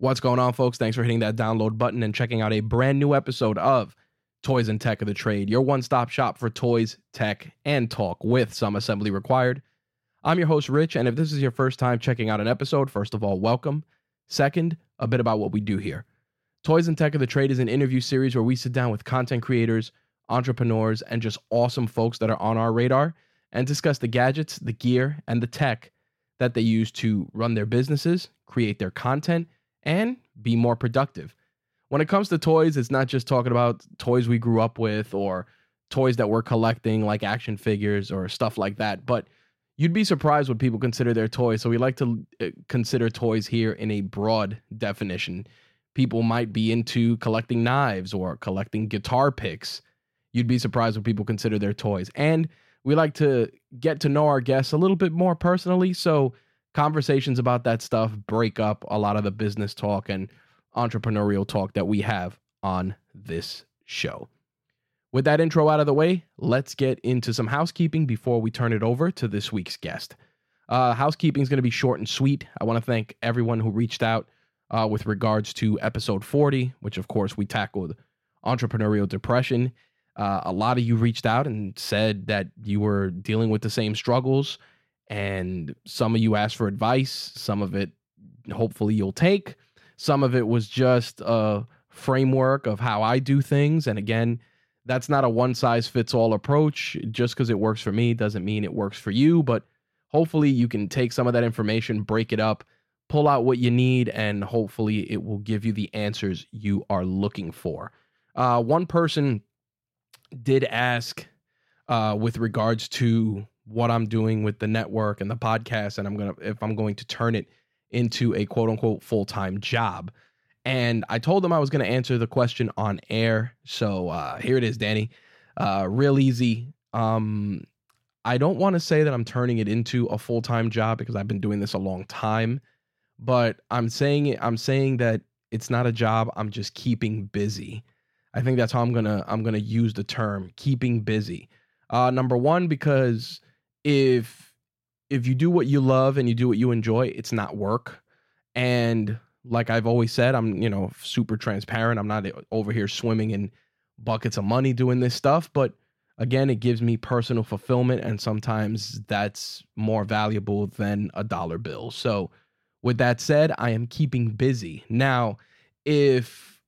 What's going on, folks? Thanks for hitting that download button and checking out a brand new episode of Toys and Tech of the Trade, your one stop shop for toys, tech, and talk with some assembly required. I'm your host, Rich, and if this is your first time checking out an episode, first of all, welcome. Second, a bit about what we do here. Toys and Tech of the Trade is an interview series where we sit down with content creators, entrepreneurs, and just awesome folks that are on our radar and discuss the gadgets, the gear, and the tech that they use to run their businesses, create their content, and be more productive. When it comes to toys, it's not just talking about toys we grew up with or toys that we're collecting, like action figures or stuff like that, but you'd be surprised what people consider their toys. So we like to uh, consider toys here in a broad definition. People might be into collecting knives or collecting guitar picks. You'd be surprised what people consider their toys. And we like to get to know our guests a little bit more personally. So conversations about that stuff break up a lot of the business talk and entrepreneurial talk that we have on this show. With that intro out of the way, let's get into some housekeeping before we turn it over to this week's guest. Uh, housekeeping is going to be short and sweet. I want to thank everyone who reached out uh, with regards to episode 40, which of course we tackled entrepreneurial depression. Uh, a lot of you reached out and said that you were dealing with the same struggles and some of you asked for advice. Some of it, hopefully, you'll take. Some of it was just a framework of how I do things. And again, that's not a one size fits all approach. Just because it works for me doesn't mean it works for you. But hopefully, you can take some of that information, break it up, pull out what you need, and hopefully, it will give you the answers you are looking for. Uh, one person did ask uh, with regards to what I'm doing with the network and the podcast, and I'm gonna if I'm going to turn it into a quote unquote full time job. And I told them I was gonna answer the question on air. So uh, here it is, Danny. Uh, real easy. Um, I don't want to say that I'm turning it into a full time job because I've been doing this a long time, but I'm saying it. I'm saying that it's not a job. I'm just keeping busy. I think that's how I'm gonna I'm gonna use the term keeping busy. Uh, number one because if if you do what you love and you do what you enjoy, it's not work. And like I've always said, I'm, you know, super transparent. I'm not over here swimming in buckets of money doing this stuff, but again, it gives me personal fulfillment and sometimes that's more valuable than a dollar bill. So, with that said, I am keeping busy. Now, if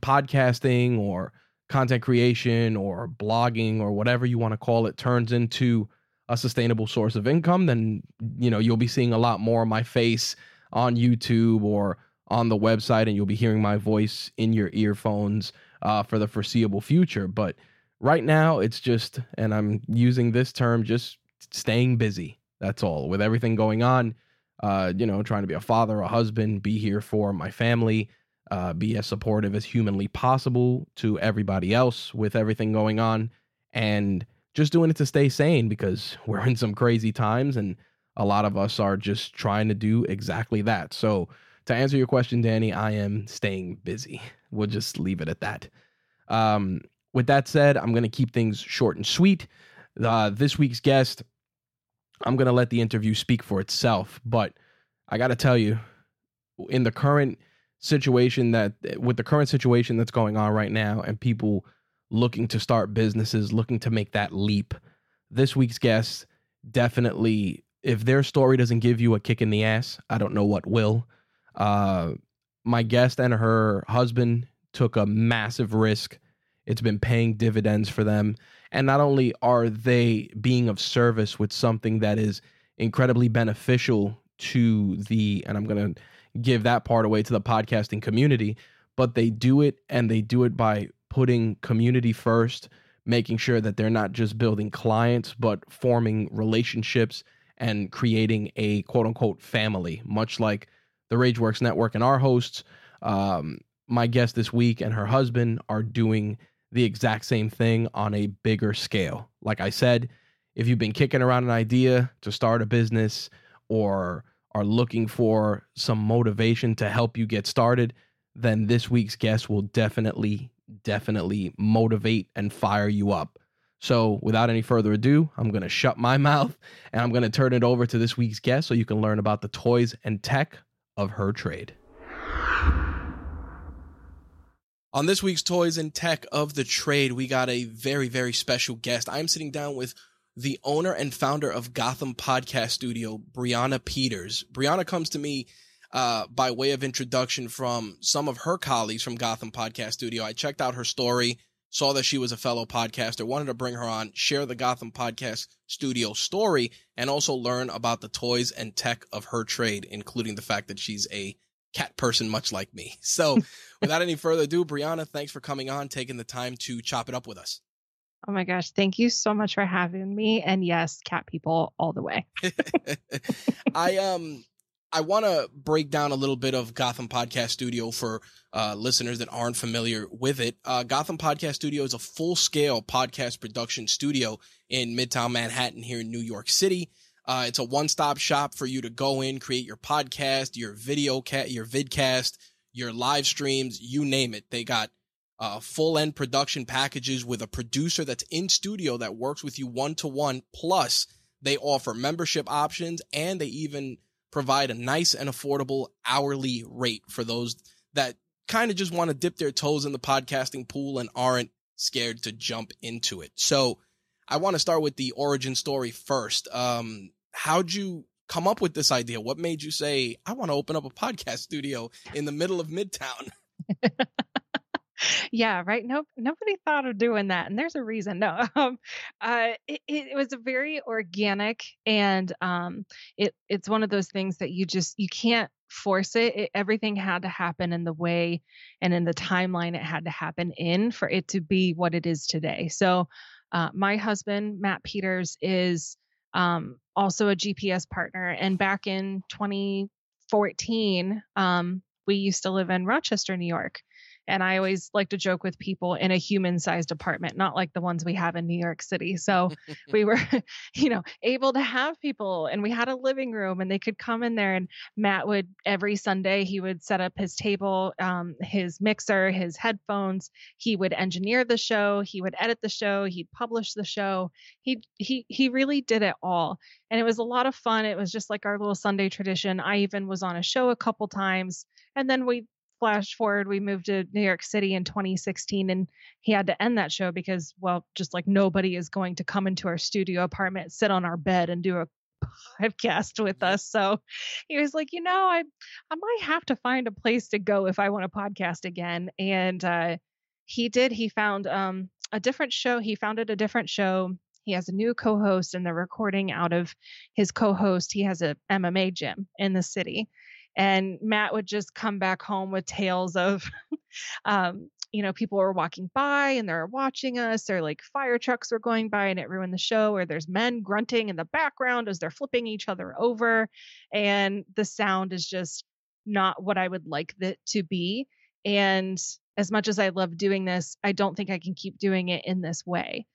podcasting or content creation or blogging or whatever you want to call it turns into a sustainable source of income, then you know you'll be seeing a lot more of my face on YouTube or on the website, and you'll be hearing my voice in your earphones uh, for the foreseeable future. But right now, it's just, and I'm using this term, just staying busy. That's all. With everything going on, uh, you know, trying to be a father, a husband, be here for my family, uh, be as supportive as humanly possible to everybody else with everything going on, and just doing it to stay sane because we're in some crazy times and a lot of us are just trying to do exactly that. So, to answer your question, Danny, I am staying busy. We'll just leave it at that. Um, with that said, I'm going to keep things short and sweet. Uh, this week's guest, I'm going to let the interview speak for itself, but I got to tell you, in the current situation that, with the current situation that's going on right now, and people looking to start businesses, looking to make that leap. This week's guest definitely, if their story doesn't give you a kick in the ass, I don't know what will. Uh, my guest and her husband took a massive risk. It's been paying dividends for them. And not only are they being of service with something that is incredibly beneficial to the, and I'm going to give that part away to the podcasting community, but they do it and they do it by putting community first, making sure that they're not just building clients, but forming relationships and creating a quote unquote family, much like the Rageworks Network and our hosts. Um, my guest this week and her husband are doing the exact same thing on a bigger scale. Like I said, if you've been kicking around an idea to start a business or are looking for some motivation to help you get started, then this week's guest will definitely definitely motivate and fire you up. So, without any further ado, I'm going to shut my mouth and I'm going to turn it over to this week's guest so you can learn about the toys and tech of her trade. On this week's Toys and Tech of the Trade, we got a very, very special guest. I'm sitting down with the owner and founder of Gotham Podcast Studio, Brianna Peters. Brianna comes to me uh, by way of introduction from some of her colleagues from Gotham Podcast Studio. I checked out her story, saw that she was a fellow podcaster, wanted to bring her on, share the Gotham Podcast Studio story, and also learn about the toys and tech of her trade, including the fact that she's a cat person much like me. So without any further ado, Brianna, thanks for coming on, taking the time to chop it up with us. Oh my gosh, thank you so much for having me. And yes, cat people all the way. I um I want to break down a little bit of Gotham Podcast Studio for uh, listeners that aren't familiar with it. Uh, Gotham Podcast Studio is a full scale podcast production studio in Midtown Manhattan here in New York City. Uh, it's a one-stop shop for you to go in, create your podcast, your video cat, your vidcast, your live streams, you name it. They got uh, full end production packages with a producer that's in studio that works with you one to one. Plus, they offer membership options and they even provide a nice and affordable hourly rate for those that kind of just want to dip their toes in the podcasting pool and aren't scared to jump into it. So, I want to start with the origin story first. Um, how'd you come up with this idea? What made you say, I want to open up a podcast studio in the middle of Midtown? yeah, right. Nope. Nobody thought of doing that. And there's a reason. No, um, uh, it, it was very organic and, um, it, it's one of those things that you just, you can't force it. it. Everything had to happen in the way and in the timeline it had to happen in for it to be what it is today. So, uh, my husband, Matt Peters, is um, also a GPS partner. And back in 2014, um, we used to live in Rochester, New York. And I always like to joke with people in a human sized apartment, not like the ones we have in New York City. So we were, you know, able to have people and we had a living room and they could come in there. And Matt would every Sunday, he would set up his table, um, his mixer, his headphones. He would engineer the show. He would edit the show. He'd publish the show. He, he, he really did it all. And it was a lot of fun. It was just like our little Sunday tradition. I even was on a show a couple times and then we flash forward, we moved to New York City in 2016, and he had to end that show because, well, just like nobody is going to come into our studio apartment, sit on our bed, and do a podcast with us. So he was like, you know, I I might have to find a place to go if I want to podcast again. And uh, he did. He found um, a different show. He founded a different show. He has a new co-host, and they're recording out of his co-host. He has a MMA gym in the city and Matt would just come back home with tales of, um, you know, people were walking by and they're watching us, or like fire trucks were going by and it ruined the show, or there's men grunting in the background as they're flipping each other over, and the sound is just not what I would like it to be. And as much as I love doing this, I don't think I can keep doing it in this way.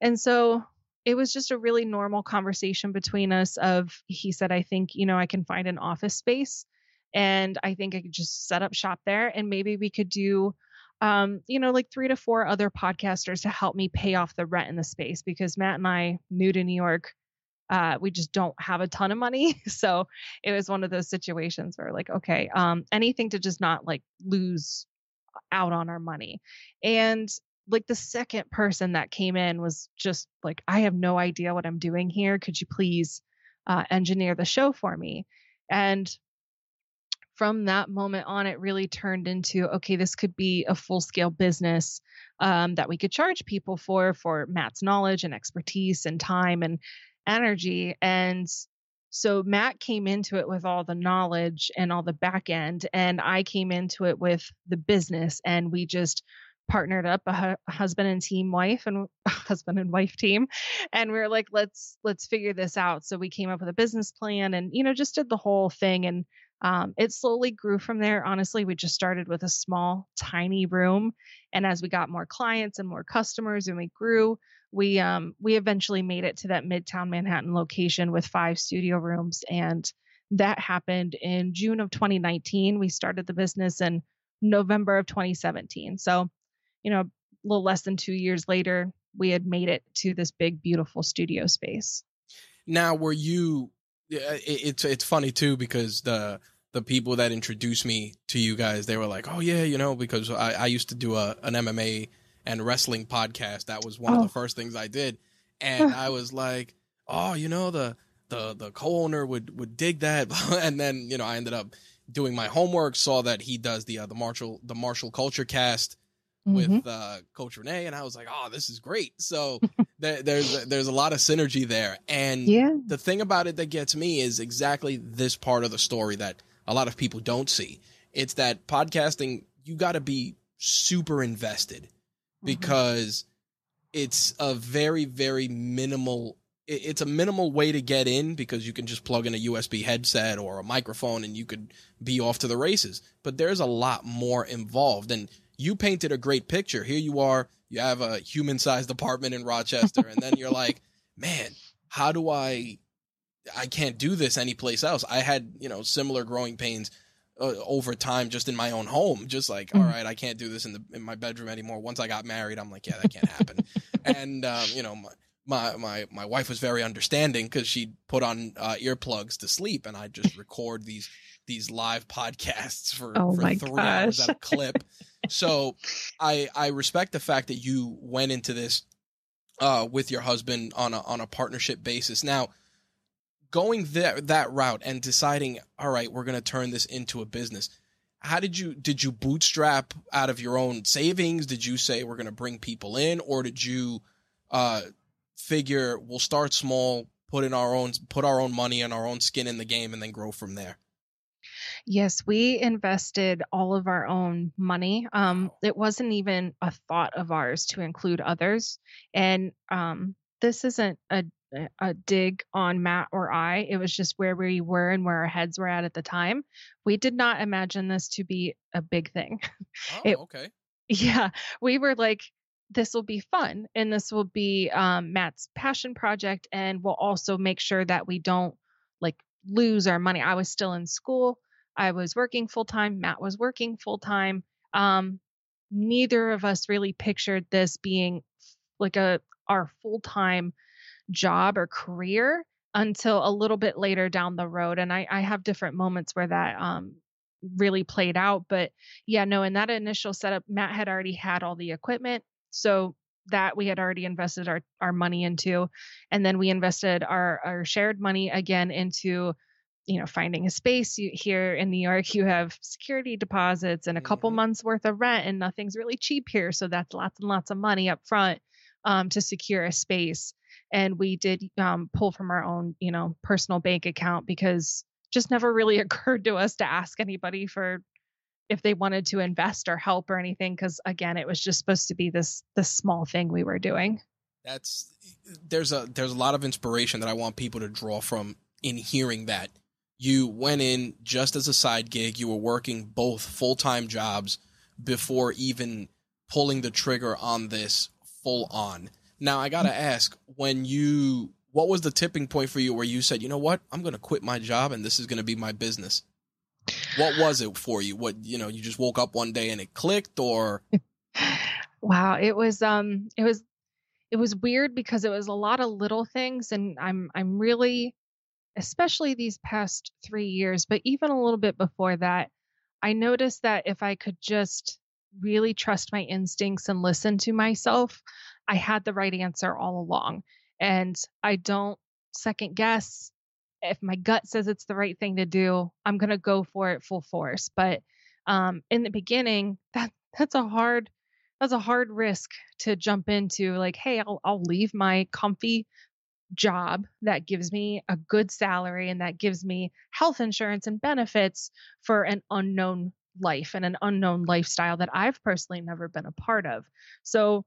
And so it was just a really normal conversation between us of he said i think you know i can find an office space and I think I could just set up shop there and maybe we could do um, you know, like three to four other podcasters to help me pay off the rent in the space because Matt and I, new to New York, uh, we just don't have a ton of money. So it was one of those situations where like, okay, um, anything to just not like lose out on our money. And like the second person that came in was just like, I have no idea what I'm doing here. Could you please uh, engineer the show for me? And from that moment on, it really turned into okay, this could be a full scale business um, that we could charge people for, for Matt's knowledge and expertise and time and energy. And so Matt came into it with all the knowledge and all the back end, and I came into it with the business, and we just partnered up a, hu- husband and team wife and husband and wife team and we were like let's let's figure this out so we came up with a business plan and you know just did the whole thing and um, it slowly grew from there. Honestly, we just started with a small, tiny room, and as we got more clients and more customers, and we grew, we um, we eventually made it to that Midtown Manhattan location with five studio rooms, and that happened in June of 2019. We started the business in November of 2017. So, you know, a little less than two years later, we had made it to this big, beautiful studio space. Now, were you? It's it's funny too because the the people that introduced me to you guys, they were like, "Oh yeah, you know," because I, I used to do a an MMA and wrestling podcast. That was one oh. of the oh. first things I did, and I was like, "Oh, you know the the the co-owner would would dig that," and then you know I ended up doing my homework, saw that he does the uh, the martial the martial culture cast with mm-hmm. uh, Coach Renee, and I was like, "Oh, this is great!" So there, there's there's a lot of synergy there, and yeah. the thing about it that gets me is exactly this part of the story that a lot of people don't see. It's that podcasting you got to be super invested mm-hmm. because mm-hmm. it's a very very minimal it's a minimal way to get in because you can just plug in a USB headset or a microphone and you could be off to the races. But there's a lot more involved. And you painted a great picture. Here you are, you have a human sized apartment in Rochester, and then you're like, man, how do I I can't do this anyplace else. I had, you know, similar growing pains uh, over time just in my own home. Just like, mm. all right, I can't do this in the in my bedroom anymore. Once I got married, I'm like, yeah, that can't happen. and um, you know, my, my my my wife was very understanding because she'd put on uh, earplugs to sleep, and I just record these these live podcasts for, oh for three gosh. hours at a clip. so I I respect the fact that you went into this uh, with your husband on a on a partnership basis. Now, going that that route and deciding, all right, we're going to turn this into a business. How did you did you bootstrap out of your own savings? Did you say we're going to bring people in, or did you uh, figure we'll start small, put in our own put our own money and our own skin in the game, and then grow from there? Yes, we invested all of our own money. Um, it wasn't even a thought of ours to include others. And um, this isn't a a dig on Matt or I. It was just where we were and where our heads were at at the time. We did not imagine this to be a big thing. Oh, it, okay. Yeah, we were like, this will be fun, and this will be um, Matt's passion project, and we'll also make sure that we don't like lose our money. I was still in school. I was working full time. Matt was working full time. Um, neither of us really pictured this being like a our full time job or career until a little bit later down the road. And I, I have different moments where that um, really played out. But yeah, no, in that initial setup, Matt had already had all the equipment. So that we had already invested our, our money into. And then we invested our, our shared money again into you know finding a space you, here in new york you have security deposits and a couple mm-hmm. months worth of rent and nothing's really cheap here so that's lots and lots of money up front um, to secure a space and we did um, pull from our own you know personal bank account because just never really occurred to us to ask anybody for if they wanted to invest or help or anything because again it was just supposed to be this this small thing we were doing that's there's a there's a lot of inspiration that i want people to draw from in hearing that you went in just as a side gig. You were working both full time jobs before even pulling the trigger on this full on. Now, I got to ask when you, what was the tipping point for you where you said, you know what, I'm to quit my job and this is to be my business? What was it for you? What, you know, you just woke up one day and it clicked or? wow. It was, um, it was, it was weird because it was a lot of little things and I'm, I'm really, especially these past three years, but even a little bit before that, I noticed that if I could just really trust my instincts and listen to myself, I had the right answer all along. And I don't second guess. If my gut says it's the right thing to do, I'm going to go for it full force. But um, in the beginning, that that's a hard that's a hard risk to jump into. Like, hey, I'll I'll leave my comfy job that gives me a good salary and that gives me health insurance and benefits for an unknown life and an unknown lifestyle that I've personally never been a part of. So,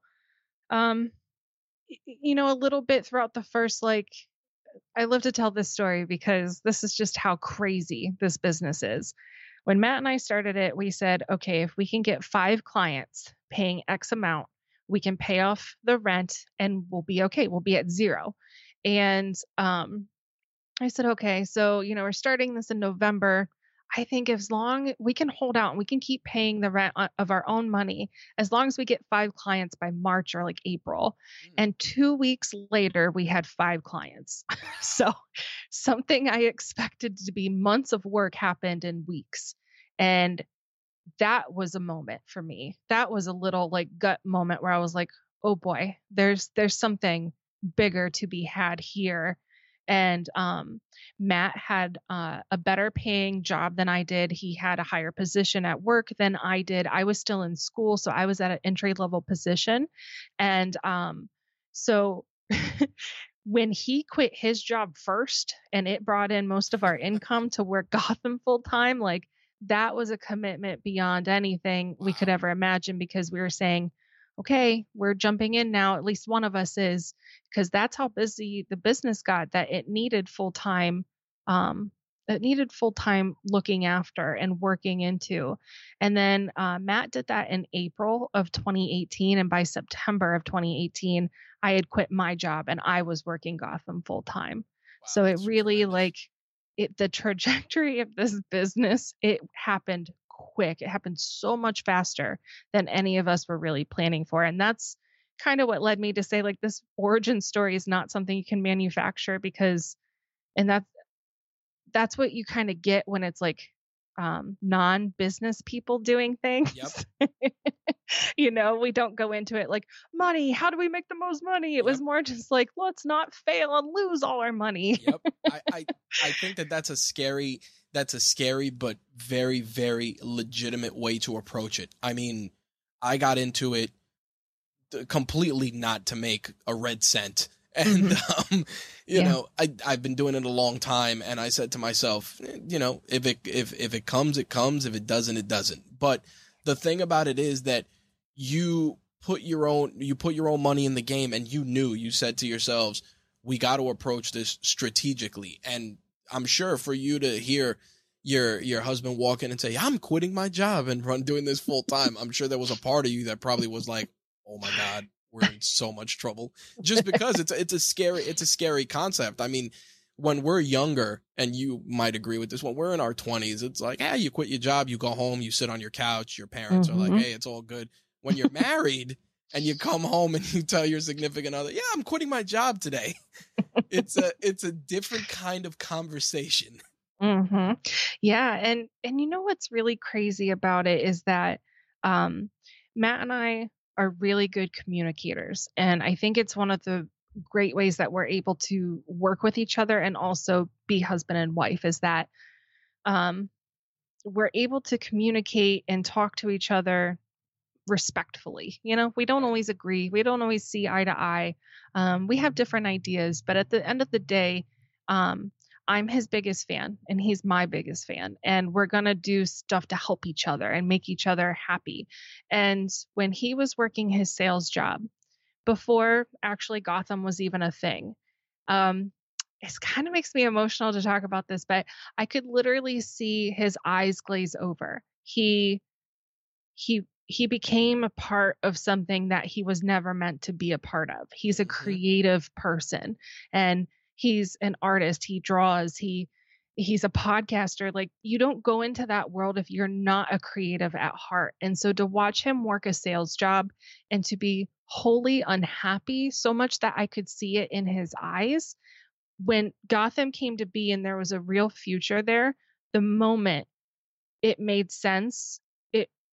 um, you know, a little bit throughout the first, like, I love to tell this story because this is just how crazy this business is. When Matt and I started it, we said, okay, if we can get five clients paying X amount, we can pay off the rent and we'll be okay. We'll be at zero. And um, I said, okay, so, you know, we're starting this in November. I think as long we can hold out and we can keep paying the rent of our own money, as long as we get five clients by March or like April. Mm. And two weeks later, we had five clients. so something I expected to be months of work happened in weeks. And that was a moment for me. That was a little like gut moment where I was like, oh boy, there's there's something bigger to be had here and um, Matt had uh, a better paying job than I did. He had a higher position at work than I did. I was still in school, so I was at an entry level position, and um, so. when he quit his job first and it brought in most of our income to work Gotham full time, like that was a commitment beyond anything we could ever imagine because we were saying, okay, we're jumping in now. At least one of us is, because that's how busy the business got that it needed full time. Um, it needed full time looking after and working into. And then uh, Matt did that in April of 2018. And by September of 2018, I had quit my job and I was working Gotham full time. Wow, so it really tremendous. like it the trajectory of this business, it happened quick. It happened so much faster than any of us were really planning for. And that's kind of what led me to say like this origin story is not something you can manufacture because and that's that's what you kind of get when it's like um, non-business people doing things. Yep. you know, we don't go into it like money. How do we make the most money? It yep. was more just like let's not fail and lose all our money. yep. I, I I think that that's a scary that's a scary but very very legitimate way to approach it. I mean, I got into it completely not to make a red cent and mm-hmm. um, you yeah. know I I've been doing it a long time and I said to myself eh, you know if it if if it comes it comes if it doesn't it doesn't but the thing about it is that you put your own you put your own money in the game and you knew you said to yourselves we got to approach this strategically and I'm sure for you to hear your your husband walk in and say I'm quitting my job and run doing this full time I'm sure there was a part of you that probably was like oh my god we're in so much trouble just because it's it's a scary it's a scary concept. I mean, when we're younger, and you might agree with this, when we're in our twenties, it's like, hey, you quit your job, you go home, you sit on your couch, your parents mm-hmm. are like, mm-hmm. hey, it's all good. When you're married and you come home and you tell your significant other, yeah, I'm quitting my job today. it's a it's a different kind of conversation. Mm-hmm. Yeah, and and you know what's really crazy about it is that um, Matt and I are really good communicators. And I think it's one of the great ways that we're able to work with each other and also be husband and wife is that um, we're able to communicate and talk to each other respectfully. You know, we don't always agree, we don't always see eye to eye. Um, we have different ideas, but at the end of the day, um, I'm his biggest fan and he's my biggest fan. And we're going to do stuff to help each other and make each other happy. And when he was working his sales job, before actually Gotham was even a thing, um, it kind of makes me emotional to talk about this, but I could literally see his eyes glaze over. He, he, he became a part of something that he was never meant to be a part of. He's a mm-hmm. creative person and he's an artist he draws he he's a podcaster like you don't go into that world if you're not a creative at heart and so to watch him work a sales job and to be wholly unhappy so much that i could see it in his eyes when gotham came to be and there was a real future there the moment it made sense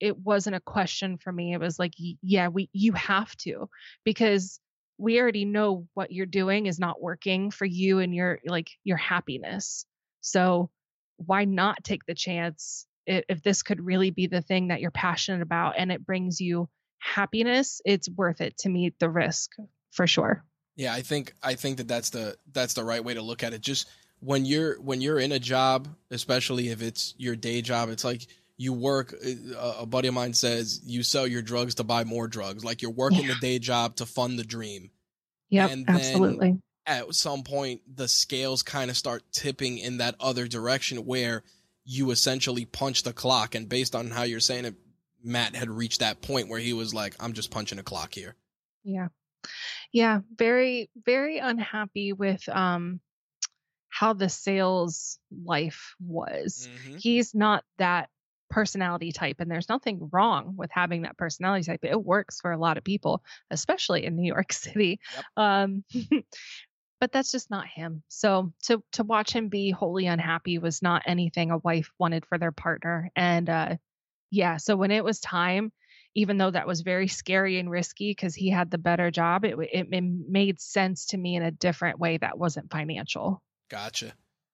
it wasn't a question for me it was like yeah we you have to because we already know what you're doing is not working for you and your like your happiness. So why not take the chance if, if this could really be the thing that you're passionate about and it brings you happiness it's worth it to meet the risk for sure. Yeah i think i think that that's the that's the right way to look at it. Just when you're when you're in a job especially if it's your day job it's like you work uh, a buddy of mine says you sell your drugs to buy more drugs like you're working yeah. the day job to fund the dream yeah absolutely at some point the scales kind of start tipping in that other direction where you essentially punch the clock and based on how you're saying it matt had reached that point where he was like i'm just punching a clock here yeah yeah very very unhappy with um how the sales life was. Mhm. He's not that personality type and there's nothing wrong with having that personality type. It works for a lot of people, especially in New York City. Yep. Um but that's just not him. So to to watch him be wholly unhappy was not anything a wife wanted for their partner. And uh yeah, so when it was time, even though that was very scary and risky because he had the better job, it, it it made sense to me in a different way that wasn't financial. Gotcha.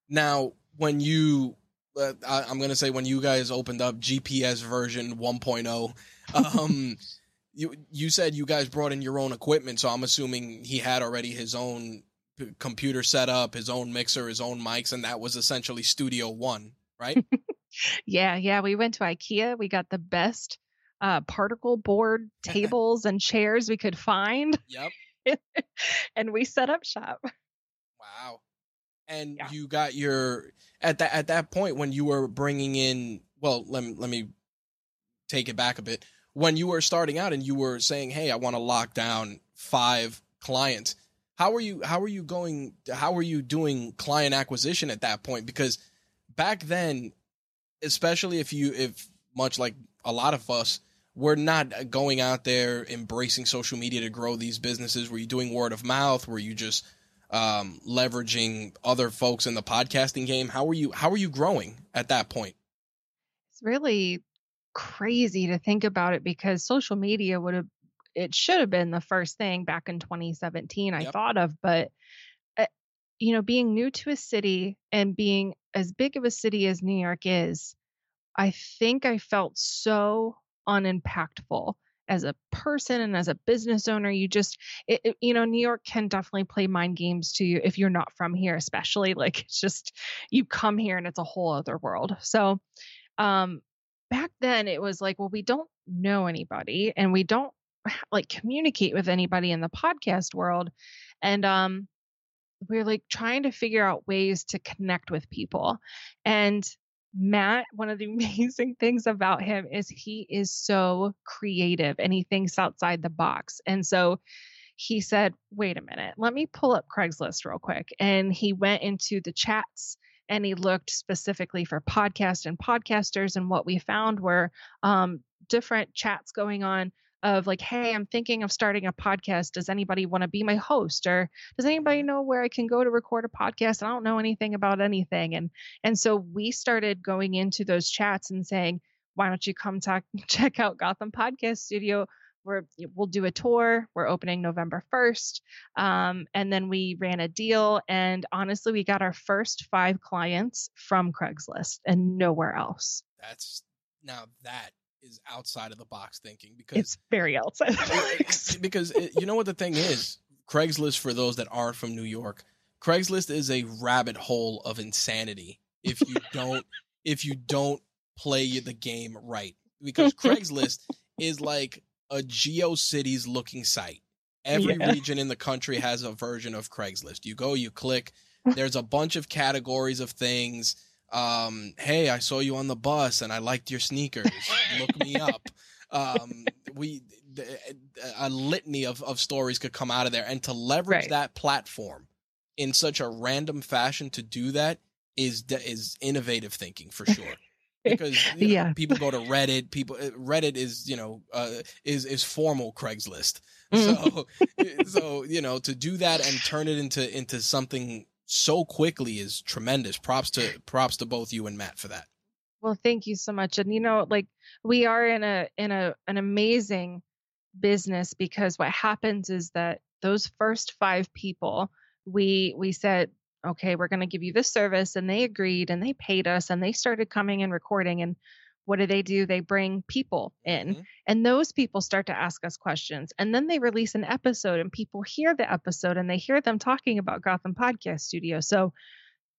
Now, when you, uh, I, I'm gonna say when you guys opened up GPS version 1.0, um, you you said you guys brought in your own equipment, so I'm assuming he had already his own p- computer set up, his own mixer, his own mics, and that was essentially Studio One, right? Yeah, yeah, we went to IKEA. We got the best uh, particle board tables and chairs we could find, yep. and we set up shop. And Yeah. you got your at that at that point when you were bringing in well, let me let me take it back a bit. When you were starting out and you were saying, "Hey, I want to lock down 5 clients." How are you how are you going how are you doing client acquisition at that point because back then especially if you if much like a lot of us we're not going out there embracing social media to grow these businesses were you doing word of mouth were you just um, leveraging other folks in the podcasting game. How are you how are you growing at that point? It's really crazy to think about it because social media would have it should have been the first thing back in 2017 I Yep. thought of, but uh, you know, being new to a city and being as big of a city as New York is, I think I felt so unimpactful as a person and as a business owner. You just, it, it- you know, New York can definitely play mind games to you if you're not from here, especially like it's just you come here and it's a whole other world. So, um, back then it was like, well, we don't know anybody and we don't like communicate with anybody in the podcast world, and um we're like trying to figure out ways to connect with people. And Matt, one of the amazing things about him is he is so creative and he thinks outside the box. And so he said, wait a minute, let me pull up Craigslist real quick. And he went into the chats and he looked specifically for podcast and podcasters. And what we found were um, different chats going on of like, hey, I'm thinking of starting a podcast. Does anybody want to be my host? Or does anybody know where I can go to record a podcast? I don't know anything about anything. And and so we started going into those chats and saying, why don't you come talk check out Gotham Podcast Studio? We're, we'll do a tour. We're opening November 1st. Um, and then we ran a deal. And honestly, we got our first five clients from Craigslist and nowhere else. that's now that is outside of the box thinking because It's very outside the box. because it, you know what the thing is? Craigslist for those that aren't from new york craigslist is a rabbit hole of insanity if you don't if you don't play the game right. Because craigslist is like a geocities looking site. Every Yeah. region in the country has a version of craigslist. You go you click there's a bunch of categories of things um hey i saw you on the bus and i liked your sneakers look me up um we a litany of, of stories could come out of there and to leverage Right. that platform in such a random fashion to do that is is innovative thinking for sure because you know, Yeah. people go to reddit people uh, reddit is you know uh, is is formal craigslist Mm. so so you know to do that and turn it into into something so quickly is tremendous props to props to both you and matt for that Well, thank you so much. And you know, like we are in a in a an amazing business because what happens is that those first five people, we we said, okay, we're going to give you this service, and they agreed, and they paid us, and they started coming and recording. And what do they do? They bring people in, Mhm. and those people start to ask us questions, and then they release an episode, and people hear the episode, and they hear them talking about Gotham Podcast Studio. So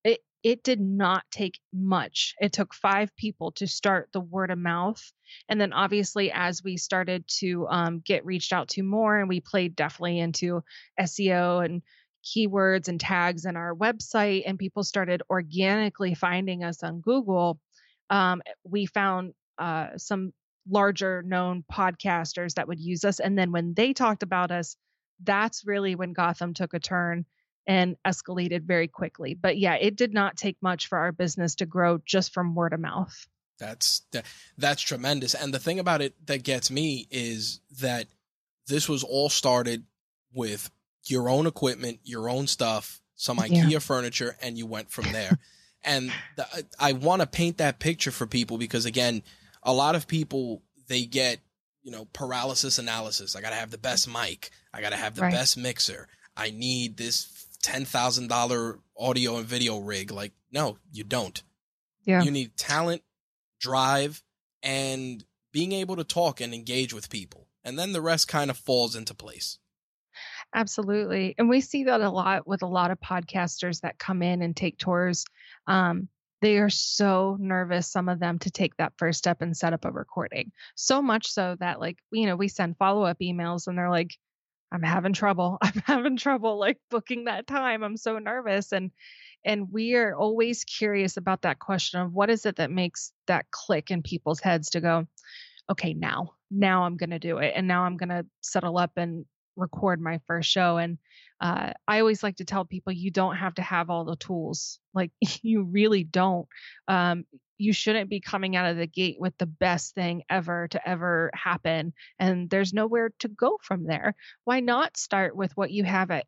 it it did not take much. It took five people to start the word of mouth, and then obviously as we started to um, get reached out to more, and we played definitely into SEO and keywords and tags in our website, and people started organically finding us on Google. Um, we found uh, some larger known podcasters that would use us, and then when they talked about us, that's really when Gotham took a turn and escalated very quickly. But yeah, it did not take much for our business to grow just from word of mouth. That's that, that's tremendous. And the thing about it that gets me is that this was all started with your own equipment, your own stuff, some IKEA yeah. furniture, and you went from there. And the, I want to paint that picture for people because again, a lot of people they get you know paralysis analysis. I got to have the best mic. I got to have the right. best mixer. I need this ten thousand dollar audio and video rig. Like, no, you don't. Yeah. You need talent, drive, and being able to talk and engage with people. And then the rest kind of falls into place. Absolutely. And we see that a lot with a lot of podcasters that come in and take tours. Um, they are so nervous, some of them, to take that first step and set up a recording. So much so that, like, you know, we send follow up emails and they're like, I'm having trouble. I'm having trouble like booking that time. I'm so nervous. And and we are always curious about that question of what is it that makes that click in people's heads to go, okay, now, now I'm gonna do it. And now I'm gonna settle up and record my first show. And uh, I always like to tell people you don't have to have all the tools. Like you really don't. Um, you shouldn't be coming out of the gate with the best thing ever to ever happen, and there's nowhere to go from there. Why not start with what you have at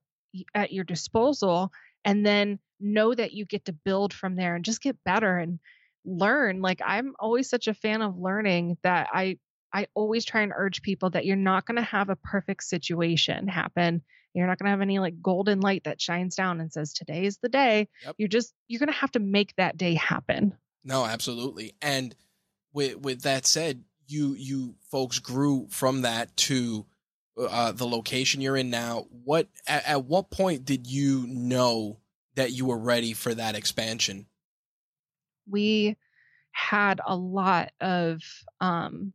at your disposal, and then know that you get to build from there and just get better and learn. Like I'm always such a fan of learning that I I always try and urge people that you're not going to have a perfect situation happen. You're not going to have any like golden light that shines down and says today is the day. Yep. You're just you're going to have to make that day happen. No, absolutely. And with with that said, you you folks grew from that to uh, the location you're in now. What at, at what point did you know that you were ready for that expansion? We had a lot of um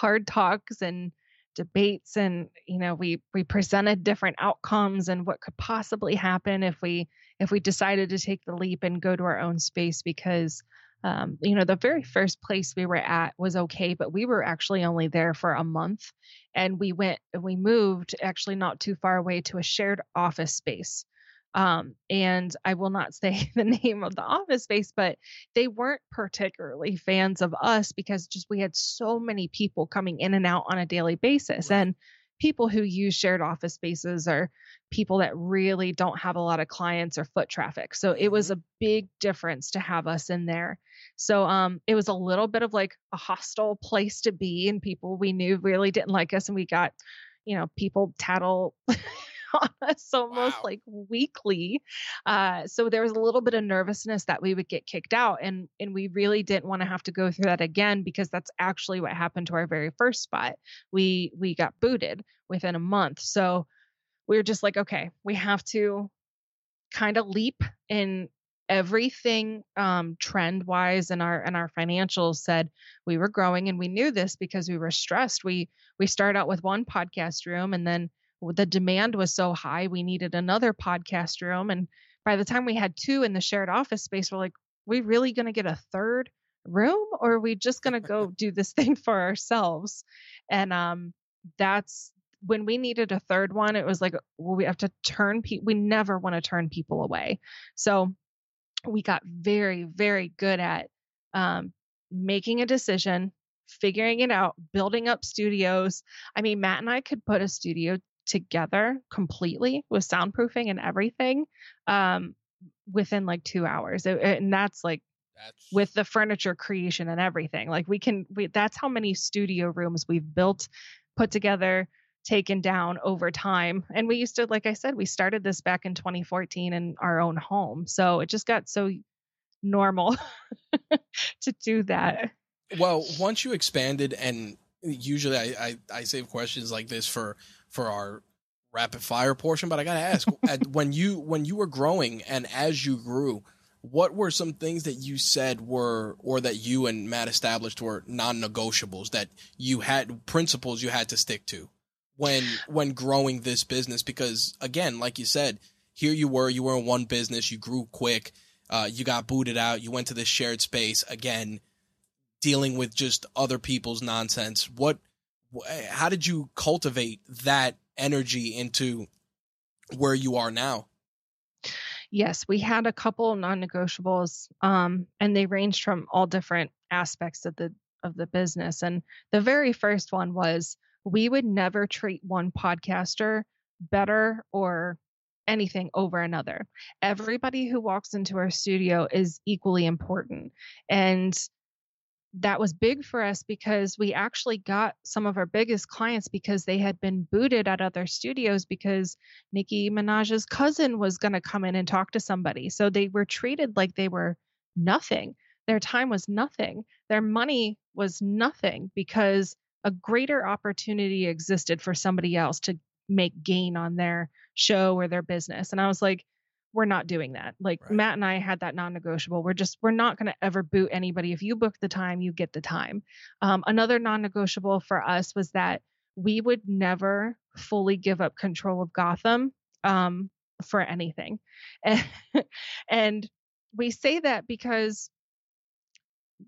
hard talks and debates and you know we we presented different outcomes and what could possibly happen if we if we decided to take the leap and go to our own space because um, you know the very first place we were at was okay but we were actually only there for a month and we went we moved actually not too far away to a shared office space um, and I will not say the name of the office space, but they weren't particularly fans of us because just we had so many people coming in and out on a daily basis. And people who use shared office spaces are people that really don't have a lot of clients or foot traffic. So it was mm-hmm. a big difference to have us in there. So um it was a little bit of like a hostile place to be and people we knew really didn't like us and we got you know people tattle on us almost wow. like weekly. Uh, so there was a little bit of nervousness that we would get kicked out, and and we really didn't want to have to go through that again because that's actually what happened to our very first spot. We we got booted within a month, so we were just like, okay, we have to kind of leap in everything um, trend wise and our and our financials said we were growing and we knew this because we were stressed we we started out with one podcast room and then the demand was so high we needed another podcast room and by the time we had two in the shared office space we're like we really going to get a third room or are we just going to go do this thing for ourselves and um that's when we needed a third one it was like well, we have to turn people we never want to turn people away so we got very very good at um making a decision figuring it out, building up studios. I mean, Matt and I could put a studio together completely with soundproofing and everything um, within like two hours. It, and that's like that's... with the furniture creation and everything. Like we can, we, that's how many studio rooms we've built, put together, taken down over time. And we used to, like I said, we started this back in 2014 in our own home. So it just got so normal to do that. Well, once you expanded and usually I, I, I save questions like this for for our rapid fire portion, but I gotta ask: when you when you were growing and as you grew, what were some things that you said were or that you and Matt established were non-negotiables that you had principles you had to stick to when when growing this business? Because again, like you said, here you were, you were in one business, you grew quick, uh, you got booted out, you went to this shared space again, dealing with just other people's nonsense. What how did you cultivate that energy into where you are now? Yes, we had a couple non-negotiables, um, and they ranged from all different aspects of the of the business. And the very first one was we would never treat one podcaster better or anything over another. Everybody who walks into our studio is equally important. And that was big for us because we actually got some of our biggest clients because they had been booted at other studios because Nicki Minaj's cousin was going to come in and talk to somebody. So they were treated like they were nothing. Their time was nothing. Their money was nothing because a greater opportunity existed for somebody else to make gain on their show or their business. And I was like, we're not doing that. Like right. Matt and I had that non-negotiable. We're just we're not going to ever boot anybody. If you book the time, you get the time. Um, another non-negotiable for us was that we would never fully give up control of Gotham um, for anything, and, and we say that because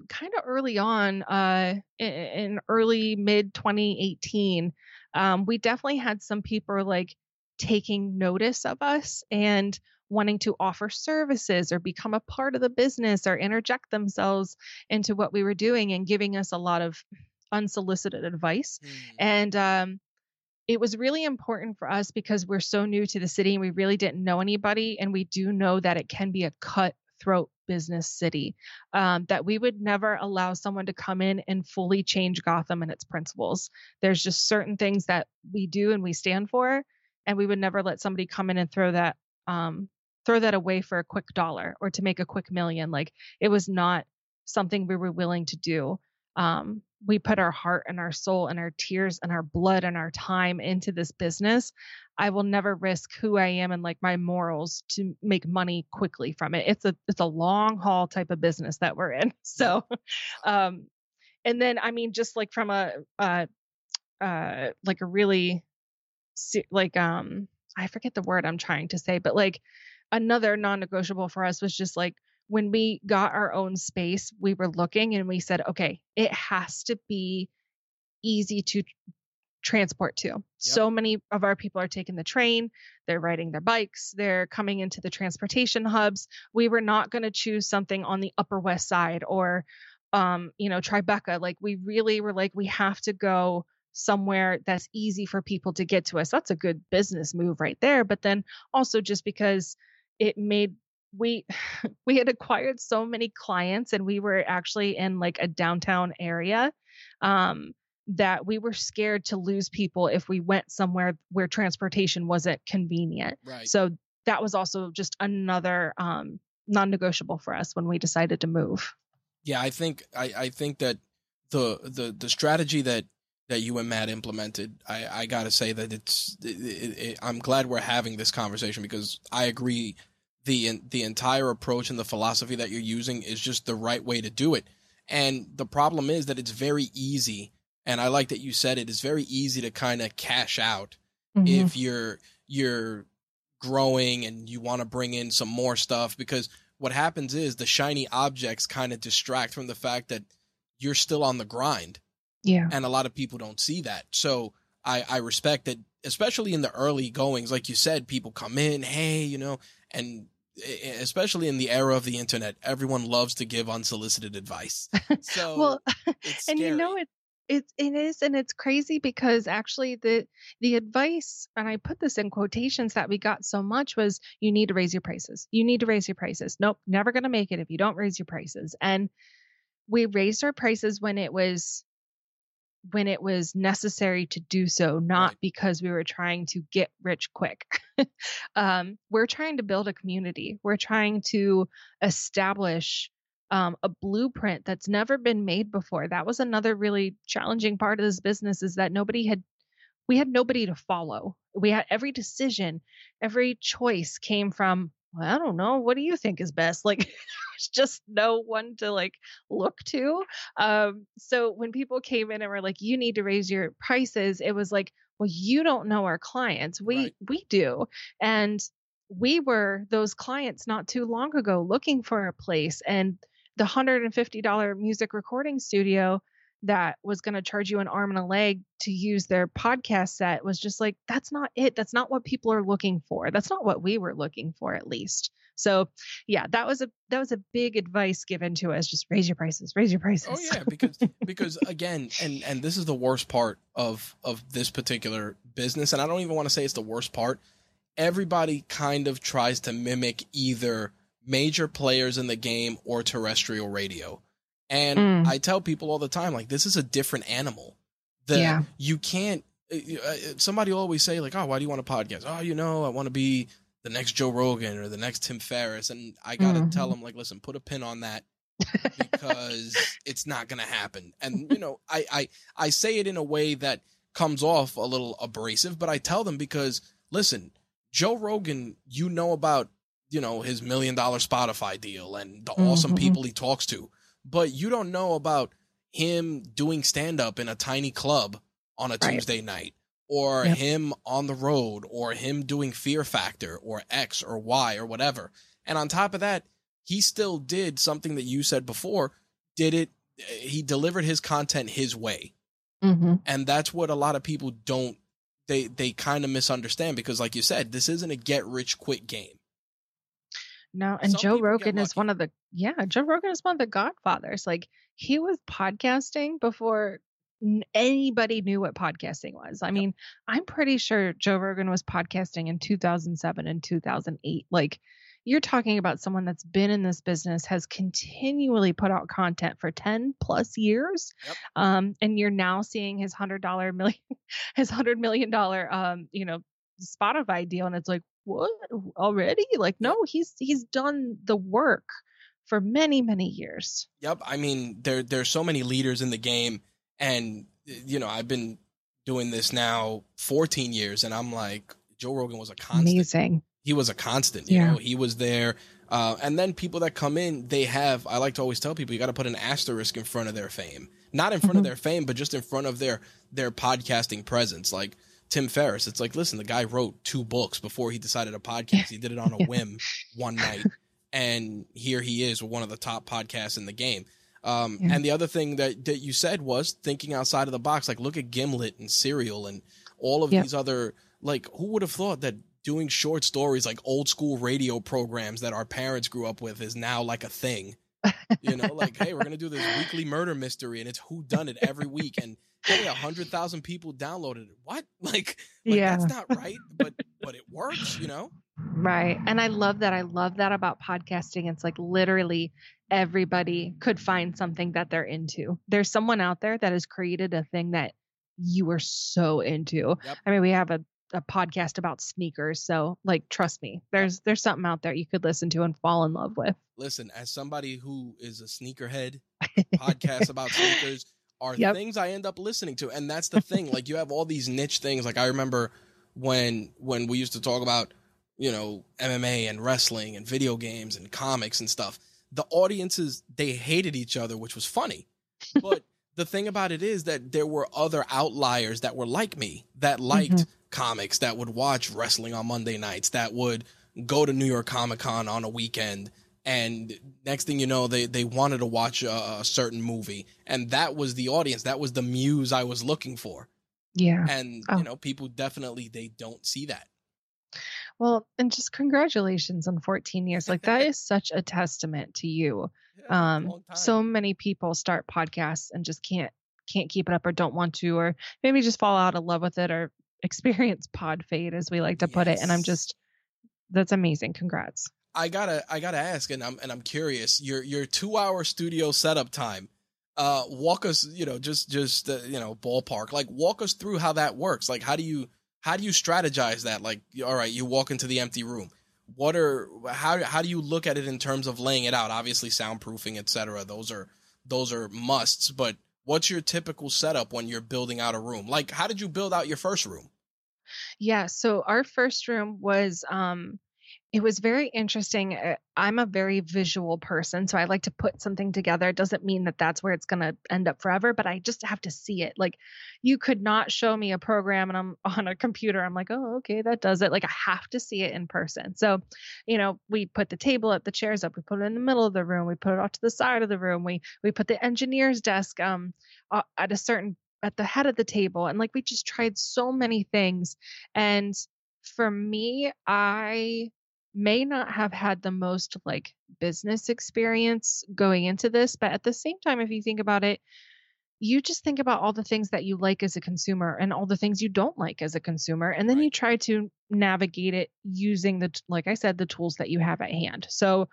kind of early on, uh, in, in early mid 2018, um, we definitely had some people like taking notice of us and wanting to offer services or become a part of the business or interject themselves into what we were doing and giving us a lot of unsolicited advice. Mm. And um, it was really important for us because we're so new to the city and we really didn't know anybody. And we do know that it can be a cutthroat business city, um, that we would never allow someone to come in and fully change Gotham and its principles. There's just certain things that we do and we stand for. And we would never let somebody come in and throw that um, throw that away for a quick dollar or to make a quick million. Like it was not something we were willing to do. Um, we put our heart and our soul and our tears and our blood and our time into this business. I will never risk who I am and like my morals to make money quickly from it. It's a it's a long haul type of business that we're in. So, um, and then I mean, just like from a uh, uh, like a really like um I forget the word I'm trying to say, but like another non-negotiable for us was just like when we got our own space, we were looking and we said, okay, it has to be easy to transport to. Yep. So many of our people are taking the train, they're riding their bikes, they're coming into the transportation hubs. We were not going to choose something on the Upper West Side or um, you know, Tribeca. Like we really were like we have to go somewhere that's easy for people to get to us. That's a good business move right there, but then also just because it made we we had acquired so many clients and we were actually in like a downtown area um, that we were scared to lose people if we went somewhere where transportation wasn't convenient right. so that was also just another um, non-negotiable for us when we decided to move yeah i think i, I think that the the the strategy that that you and Matt implemented, I, I got to say that it's. It, it, it, I'm glad we're having this conversation because I agree the the entire approach and the philosophy that you're using is just the right way to do it. And the problem is that it's very easy, and I like that you said. It's very easy to kind of cash out mm-hmm. if you're you're growing and you want to bring in some more stuff because what happens is the shiny objects kind of distract from the fact that you're still on the grind. Yeah. And a lot of people don't see that. So I, I respect that, especially in the early goings. Like you said, people come in, hey, you know, and especially in the era of the internet, everyone loves to give unsolicited advice. So, well, and you know it, it it is, and it's crazy because actually the the advice, and I put this in quotations that we got so much was, you need to raise your prices. You need to raise your prices. Nope, never gonna make it if you don't raise your prices. And we raised our prices when it was when it was necessary to do so, not right. because we were trying to get rich quick. um, we're trying to build a community. We're trying to establish um, a blueprint that's never been made before. That was another really challenging part of this business is that nobody had we had nobody to follow. We had every decision, every choice came from well, I don't know. What do you think is best? Like, there's just no one to like look to. Um, so when people came in and were like, you need to raise your prices, it was like, well, you don't know our clients. We right. we do. And we were those clients not too long ago looking for a place and the $150 music recording studio that was going to charge you an arm and a leg to use their podcast set was just like that's not it that's not what people are looking for that's not what we were looking for at least So yeah, that was a that was a big advice given to us. Just raise your prices, raise your oh, prices. Oh yeah, because because again, and and this is the worst part of of this particular business, and I don't even want to say it's the worst part. Everybody kind of tries to mimic either major players in the game or terrestrial radio. And mm. I tell people all the time, like, this is a different animal. That yeah. you can't. Uh, uh, somebody always say like, "Oh, why do you want a podcast?" Oh, you know, I want to be the next Joe Rogan or the next Tim Ferriss, and I gotta mm-hmm. tell them like, listen, put a pin on that because it's not gonna happen. And you know, I I I say it in a way that comes off a little abrasive, but I tell them because listen, Joe Rogan, you know about you know his million dollar Spotify deal and the mm-hmm. awesome people he talks to, but you don't know about him doing stand up in a tiny club on a right. Tuesday night or yep. him on the road or him doing Fear Factor or X or Y or whatever. And on top of that, he still did something that you said before, did it he delivered his content his way. Mm-hmm. And that's what a lot of people don't they they kind of misunderstand because like you said, this isn't a get rich quick game. No, and Some Joe Rogan is one of the yeah, Joe Rogan is one of the godfathers. Like he was podcasting before anybody knew what podcasting was. I mean, I'm pretty sure Joe Rogan was podcasting in 2007 and 2008. Like you're talking about someone that's been in this business has continually put out content for 10 plus years yep. um, and you're now seeing his hundred dollar million his hundred million dollar um, you know spotify deal and it's like what? Already? Like no he's he's done the work for many many years. Yep i mean there there's so many leaders in the game and you know i've been doing this now 14 years and i'm like joe rogan was a constant. Amazing. He was a constant you yeah. know he was there uh, and then people that come in they have i like to always tell people you got to put an asterisk in front of their fame. Not in front mm-hmm. of their fame but just in front of their their podcasting presence like Tim Ferriss. It's like, listen, the guy wrote two books before he decided a podcast. He did it on a whim one night, and here he is, with one of the top podcasts in the game. Um, yeah. And the other thing that that you said was thinking outside of the box. Like, look at Gimlet and Serial and all of these other. Like, who would have thought that doing short stories, like old school radio programs that our parents grew up with, is now like a thing? you know, like, hey, we're gonna do this weekly murder mystery, and it's who done it every week, and hey, a hundred thousand people downloaded it. What? Like, like yeah, that's not right, but but it works, you know. Right, and I love that. I love that about podcasting. It's like literally everybody could find something that they're into. There's someone out there that has created a thing that you are so into. Yep. I mean, we have a a podcast about sneakers. So like trust me, there's there's something out there you could listen to and fall in love with. Listen, as somebody who is a sneakerhead, podcast about sneakers are yep. things I end up listening to. And that's the thing. like you have all these niche things. Like I remember when when we used to talk about, you know, MMA and wrestling and video games and comics and stuff. The audiences they hated each other, which was funny. But the thing about it is that there were other outliers that were like me that liked mm-hmm comics that would watch wrestling on Monday nights, that would go to New York Comic Con on a weekend. And next thing you know, they, they wanted to watch a, a certain movie. And that was the audience. That was the muse I was looking for. Yeah. And, oh. you know, people definitely, they don't see that. Well, and just congratulations on 14 years. Like that is such a testament to you. Yeah, um, so many people start podcasts and just can't can't keep it up or don't want to or maybe just fall out of love with it or experience pod fade as we like to put it and i'm just that's amazing congrats i gotta i gotta ask and i'm and i'm curious your your two hour studio setup time uh walk us you know just just uh, you know ballpark like walk us through how that works. Like how do you how do you strategize that? Like all right you walk into the empty room. What are how how do you look at it in terms of laying it out? Obviously soundproofing etc those are those are musts but what's your typical setup when you're building out a room? Like how did you build out your first room? Yeah. So our first room was um it was very interesting. Uh, I'm a very visual person, so I like to put something together. It doesn't mean that that's where it's going to end up forever, but I just have to see it. Like, you could not show me a program and I'm on a computer. I'm like, oh, okay, that does it. Like, I have to see it in person. So, you know, we put the table up, the chairs up, we put it in the middle of the room, we put it off to the side of the room, we we put the engineer's desk um at a certain at the head of the table and like we just tried so many things and for me i may not have had the most like business experience going into this, but at the same time, if you think about it, you just think about all the things that you like as a consumer and all the things you don't like as a consumer and then right. you try to navigate it using the like i said the tools that you have at hand so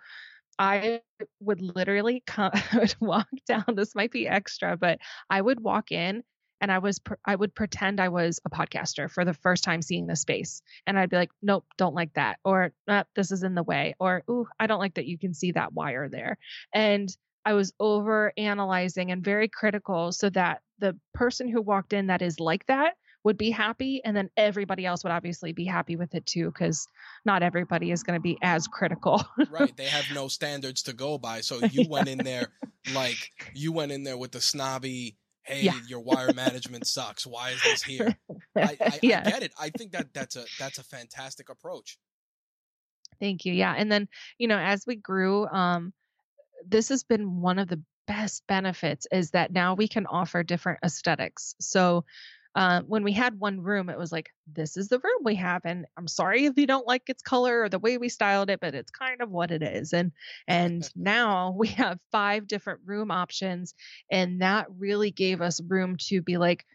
i would literally come would walk down this might be extra but i would walk in and i was i would pretend i was a podcaster for the first time seeing the space and i'd be like nope don't like that or ah, this is in the way or ooh i don't like that you can see that wire there and I was over analyzing and very critical so that the person who walked in that is like that would be happy and then everybody else would obviously be happy with it too because not everybody is going to be as critical. Right they have no standards to go by so you went in there like you went in there with the snobby hey yeah. your wire management sucks why is this here I, I, yeah. I get it i think that that's a that's a fantastic approach thank you yeah and then you know as we grew um this has been one of the best benefits is that now we can offer different aesthetics. So uh, when we had one room, it was like, this is the room we have. And I'm sorry if you don't like its color or the way we styled it, but it's kind of what it is. And and now we have five different room options. And that really gave us room to be like,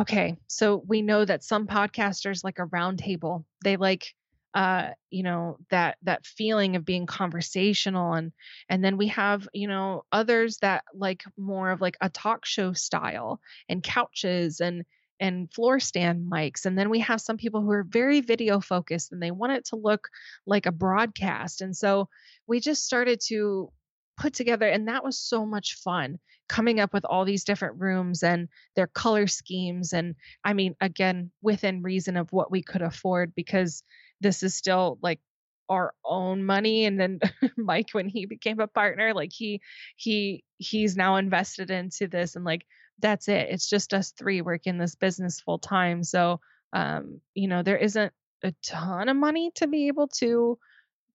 okay, so we know that some podcasters like a round table. They like uh you know that that feeling of being conversational and and then we have you know others that like more of like a talk show style and couches and and floor stand mics and then we have some people who are very video focused and they want it to look like a broadcast and so we just started to put together and that was so much fun coming up with all these different rooms and their color schemes and i mean again within reason of what we could afford because this is still like our own money and then mike when he became a partner like he he he's now invested into this and like that's it it's just us three working this business full time so um you know there isn't a ton of money to be able to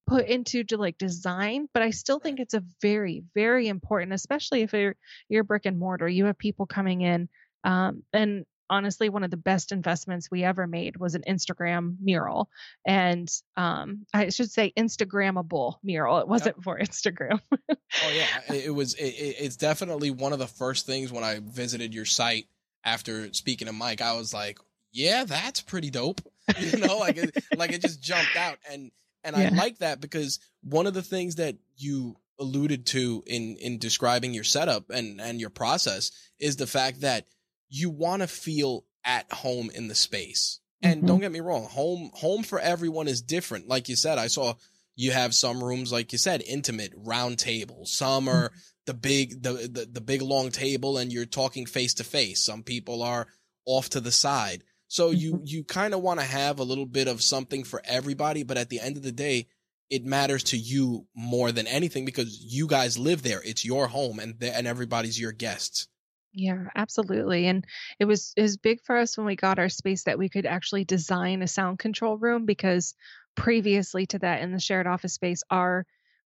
put into to like design but i still think it's a very very important especially if you're you're brick and mortar you have people coming in um and honestly one of the best investments we ever made was an Instagram mural. And um, I should say Instagrammable mural. It wasn't yep. for Instagram. oh yeah, it was. It, it's definitely one of the first things when I visited your site after speaking to Mike. I was like, yeah, that's pretty dope. You know, like it, like it just jumped out, and and yeah. I like that because one of the things that you alluded to in in describing your setup and and your process is the fact that you want to feel at home in the space. And mm-hmm. don't get me wrong, home home for everyone is different. Like you said, I saw you have some rooms like you said, intimate, round table. Some are mm-hmm. the big the, the the big long table and you're talking face to face. Some people are off to the side. So you mm-hmm. you kind of want to have a little bit of something for everybody, but at the end of the day, it matters to you more than anything because you guys live there. It's your home and and everybody's your guests. Yeah, absolutely. And it was it was big for us when we got our space that we could actually design a sound control room because previously to that in the shared office space our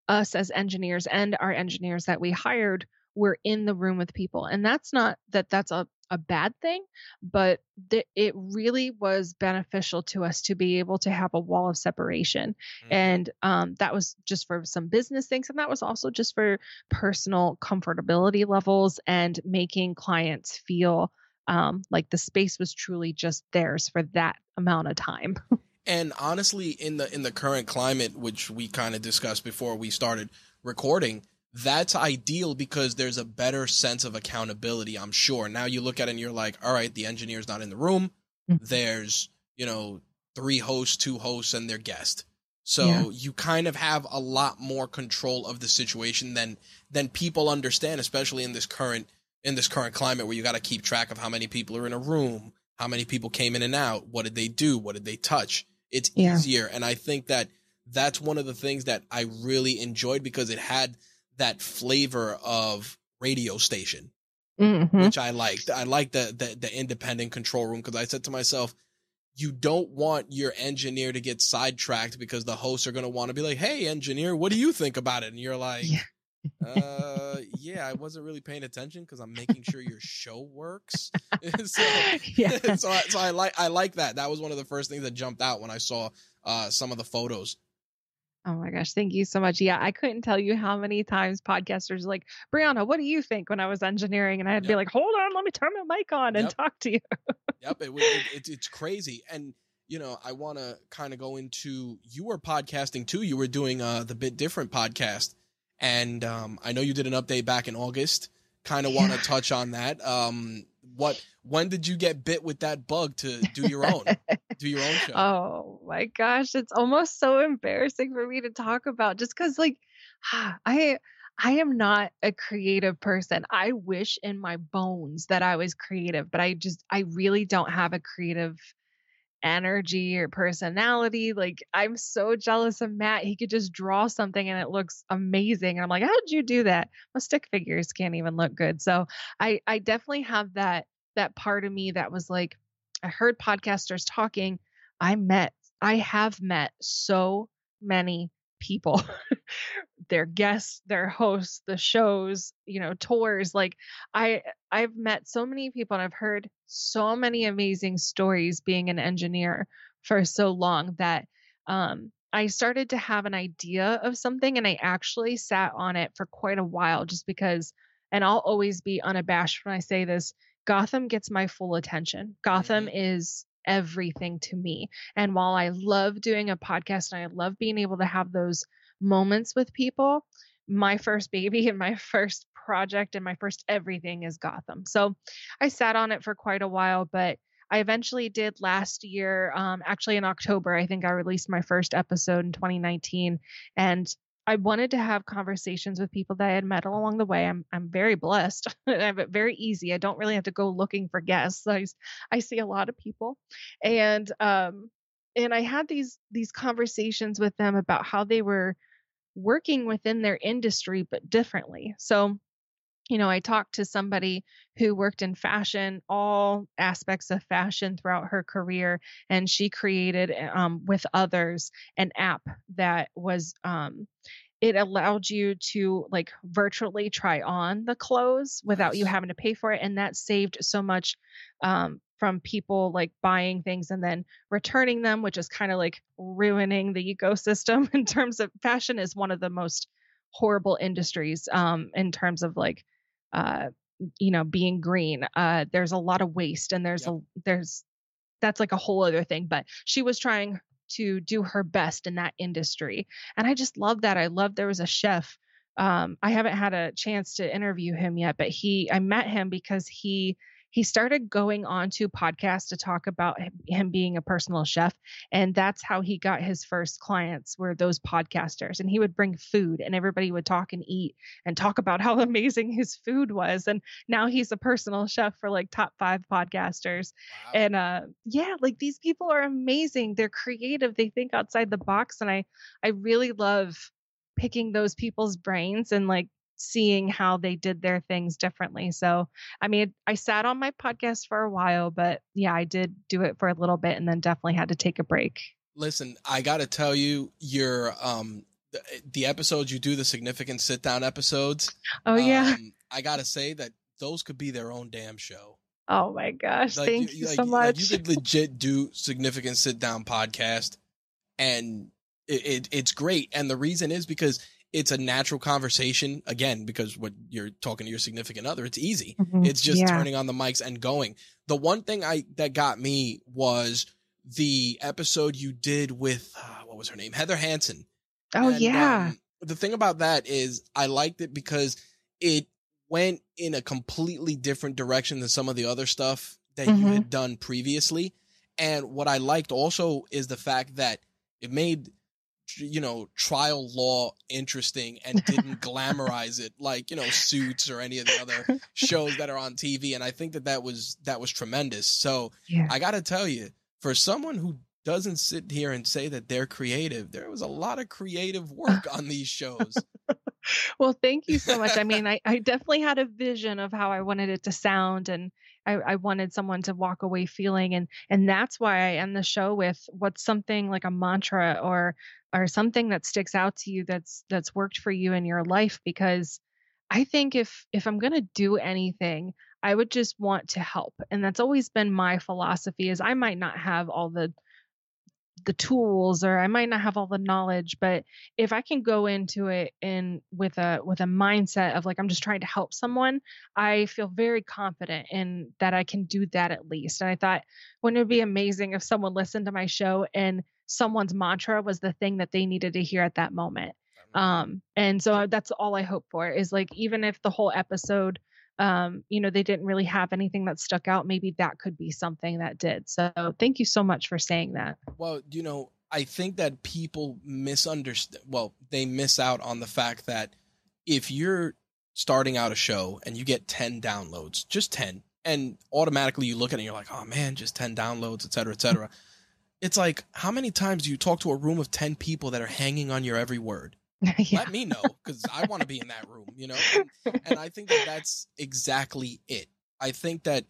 us as engineers and our engineers that we hired were in the room with people. And that's not that that's a a bad thing, but th- it really was beneficial to us to be able to have a wall of separation. Mm-hmm. And um, that was just for some business things. And that was also just for personal comfortability levels and making clients feel um, like the space was truly just theirs for that amount of time. and honestly, in the in the current climate, which we kind of discussed before we started recording, that's ideal because there's a better sense of accountability, I'm sure. Now you look at it and you're like, all right, the engineer's not in the room. Mm-hmm. There's, you know, three hosts, two hosts, and their guest. So yeah. you kind of have a lot more control of the situation than than people understand, especially in this current in this current climate where you got to keep track of how many people are in a room, how many people came in and out, what did they do, what did they touch. It's yeah. easier, and I think that that's one of the things that I really enjoyed because it had that flavor of radio station, mm-hmm. which I liked. I like the, the, the independent control room because I said to myself, you don't want your engineer to get sidetracked because the hosts are going to want to be like, Hey, engineer, what do you think about it? And you're like, yeah. uh, yeah, I wasn't really paying attention because I'm making sure your show works. so, yeah. so, so I like, I like that. That was one of the first things that jumped out when I saw, uh, some of the photos Oh my gosh, thank you so much. Yeah, I couldn't tell you how many times podcasters like, Brianna, what do you think when I was engineering? And I'd yep. be like, hold on, let me turn my mic on and yep. talk to you. yep, it, it, it, it's crazy. And, you know, I want to kind of go into you were podcasting too. You were doing uh, the Bit Different podcast. And um, I know you did an update back in August. Kind of want to touch on that. Um, what when did you get bit with that bug to do your own do your own show? Oh my gosh it's almost so embarrassing for me to talk about just because like i i am not a creative person. I wish in my bones that i was creative but i just i really don't have a creative energy or personality like i'm so jealous of matt he could just draw something and it looks amazing and i'm like how did you do that my stick figures can't even look good so i i definitely have that that part of me that was like, I heard podcasters talking. I met, I have met so many people, their guests, their hosts, the shows, you know, tours. Like I, I've met so many people and I've heard so many amazing stories being an engineer for so long that, um, I started to have an idea of something and I actually sat on it for quite a while just because, and I'll always be unabashed when I say this, Gotham gets my full attention. Gotham mm-hmm. is everything to me. And while I love doing a podcast and I love being able to have those moments with people, my first baby and my first project and my first everything is Gotham. So I sat on it for quite a while, but I eventually did last year. Um, actually, in October, I think I released my first episode in 2019. And I wanted to have conversations with people that I had met along the way. I'm I'm very blessed. I have it very easy. I don't really have to go looking for guests. I I see a lot of people, and um and I had these these conversations with them about how they were working within their industry but differently. So you know, I talked to somebody who worked in fashion, all aspects of fashion throughout her career, and she created um, with others an app that was um, it allowed you to like virtually try on the clothes without you having to pay for it, and that saved so much um, from people like buying things and then returning them, which is kind of like ruining the ecosystem in terms of fashion is one of the most horrible industries um, in terms of like uh, you know being green uh, there's a lot of waste and there's yep. a there's that's like a whole other thing but she was trying to do her best in that industry and i just love that i love there was a chef um, i haven't had a chance to interview him yet but he i met him because he he started going on to podcasts to talk about him being a personal chef and that's how he got his first clients were those podcasters and he would bring food and everybody would talk and eat and talk about how amazing his food was and now he's a personal chef for like top 5 podcasters. Wow. and uh yeah like these people are amazing. They're creative. They think outside the box and I I really love picking those people's brains and like seeing how they did their things differently. So, I mean, I sat on my podcast for a while, but yeah, I did do it for a little bit and then definitely had to take a break. Listen, I got to tell you, your um the, the, episodes you do, the significant sit down episodes. Oh yeah. Um, I got to say that those could be their own damn show. Oh my gosh, like, thank you, you like, so much. Like you could legit do significant sit down podcast and it, it, it's great. And the reason is because it's a natural conversation again because what you're talking to your significant other it's easy mm-hmm. it's just yeah. turning on the mics and going the one thing i that got me was the episode you did with uh, what was her name heather hansen oh and, yeah um, the thing about that is i liked it because it went in a completely different direction than some of the other stuff that mm-hmm. you had done previously and what i liked also is the fact that it made you know trial law interesting and didn't glamorize it like you know suits or any of the other shows that are on tv and i think that that was that was tremendous. So yeah. i gotta tell you for someone who doesn't sit here and say that they're creative there was a lot of creative work on these shows. Well thank you so much. I mean I, I definitely had a vision of how i wanted it to sound and I, I wanted someone to walk away feeling and and that's why I end the show with what's something like a mantra or or something that sticks out to you that's that's worked for you in your life because I think if if I'm going to do anything I would just want to help and that's always been my philosophy is I might not have all the the tools or I might not have all the knowledge, but if I can go into it in with a with a mindset of like I'm just trying to help someone, I feel very confident in that I can do that at least. And I thought wouldn't it be amazing if someone listened to my show and someone's mantra was the thing that they needed to hear at that moment. Um and so that's all I hope for is like even if the whole episode um, you know, they didn't really have anything that stuck out. Maybe that could be something that did. So thank you so much for saying that. Well, you know, I think that people misunderstand. Well, they miss out on the fact that if you're starting out a show and you get 10 downloads, just 10, and automatically you look at it and you're like, oh man, just 10 downloads, et cetera, et cetera. it's like, how many times do you talk to a room of 10 people that are hanging on your every word? yeah. let me know because I want to be in that room, you know? And, and I think that that's exactly it. I think that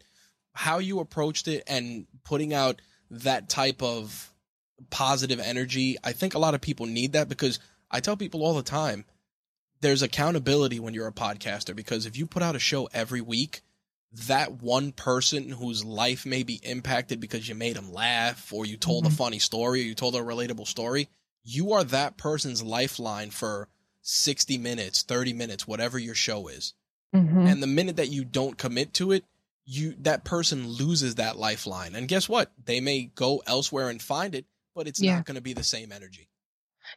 how you approached it and putting out that type of positive energy, I think a lot of people need that because I tell people all the time there's accountability when you're a podcaster because if you put out a show every week, that one person whose life may be impacted because you made them laugh or you told mm-hmm. a funny story or you told a relatable story, you are that person's lifeline for 60 minutes, 30 minutes, whatever your show is. Mm-hmm. And the minute that you don't commit to it, you that person loses that lifeline. And guess what? They may go elsewhere and find it, but it's yeah. not going to be the same energy.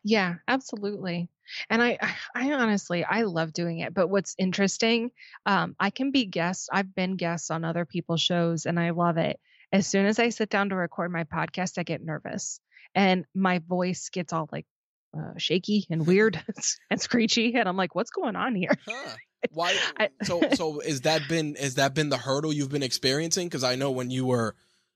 Yeah, absolutely. And I, I honestly, I love doing it. But what's interesting, um, I can be guests. I've been guests on other people's shows, and I love it. As soon as I sit down to record my podcast, I get nervous and my voice gets all like uh, shaky and weird and screechy and i'm like what's going on here huh. why so so is that been has that been the hurdle you've been experiencing because i know when you were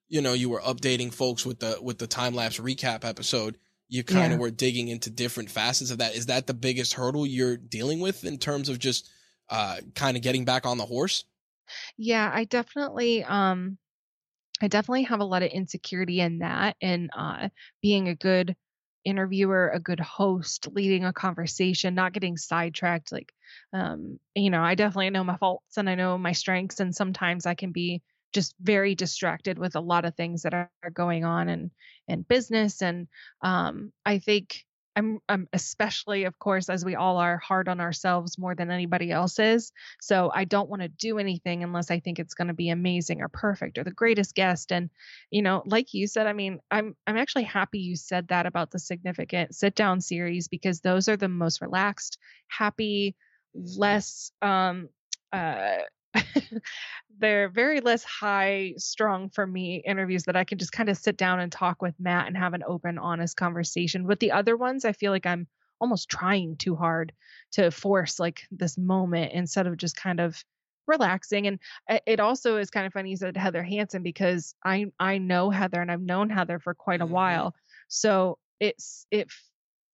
you know you were updating folks with the with the time lapse recap episode you kind of yeah. were digging into different facets of that is that the biggest hurdle you're dealing with in terms of just uh kind of getting back on the horse yeah i definitely um I definitely have a lot of insecurity in that and uh, being a good interviewer, a good host, leading a conversation, not getting sidetracked. Like, um, you know, I definitely know my faults and I know my strengths, and sometimes I can be just very distracted with a lot of things that are, going on in in business. And um, I think I'm, I'm especially, of course, as we all are, hard on ourselves more than anybody else is. So I don't want to do anything unless I think it's going to be amazing or perfect or the greatest guest. And you know, like you said, I mean, I'm I'm actually happy you said that about the significant sit down series because those are the most relaxed, happy, less um uh they're very less high strung for me interviews that I can just kind of sit down and talk with Matt and have an open, honest conversation. With the other ones, I feel like I'm almost trying too hard to force like this moment instead of just kind of relaxing. And it also is kind of funny you said Heather Hansen because I I know Heather and I've known Heather for quite a mm-hmm. while. So it's it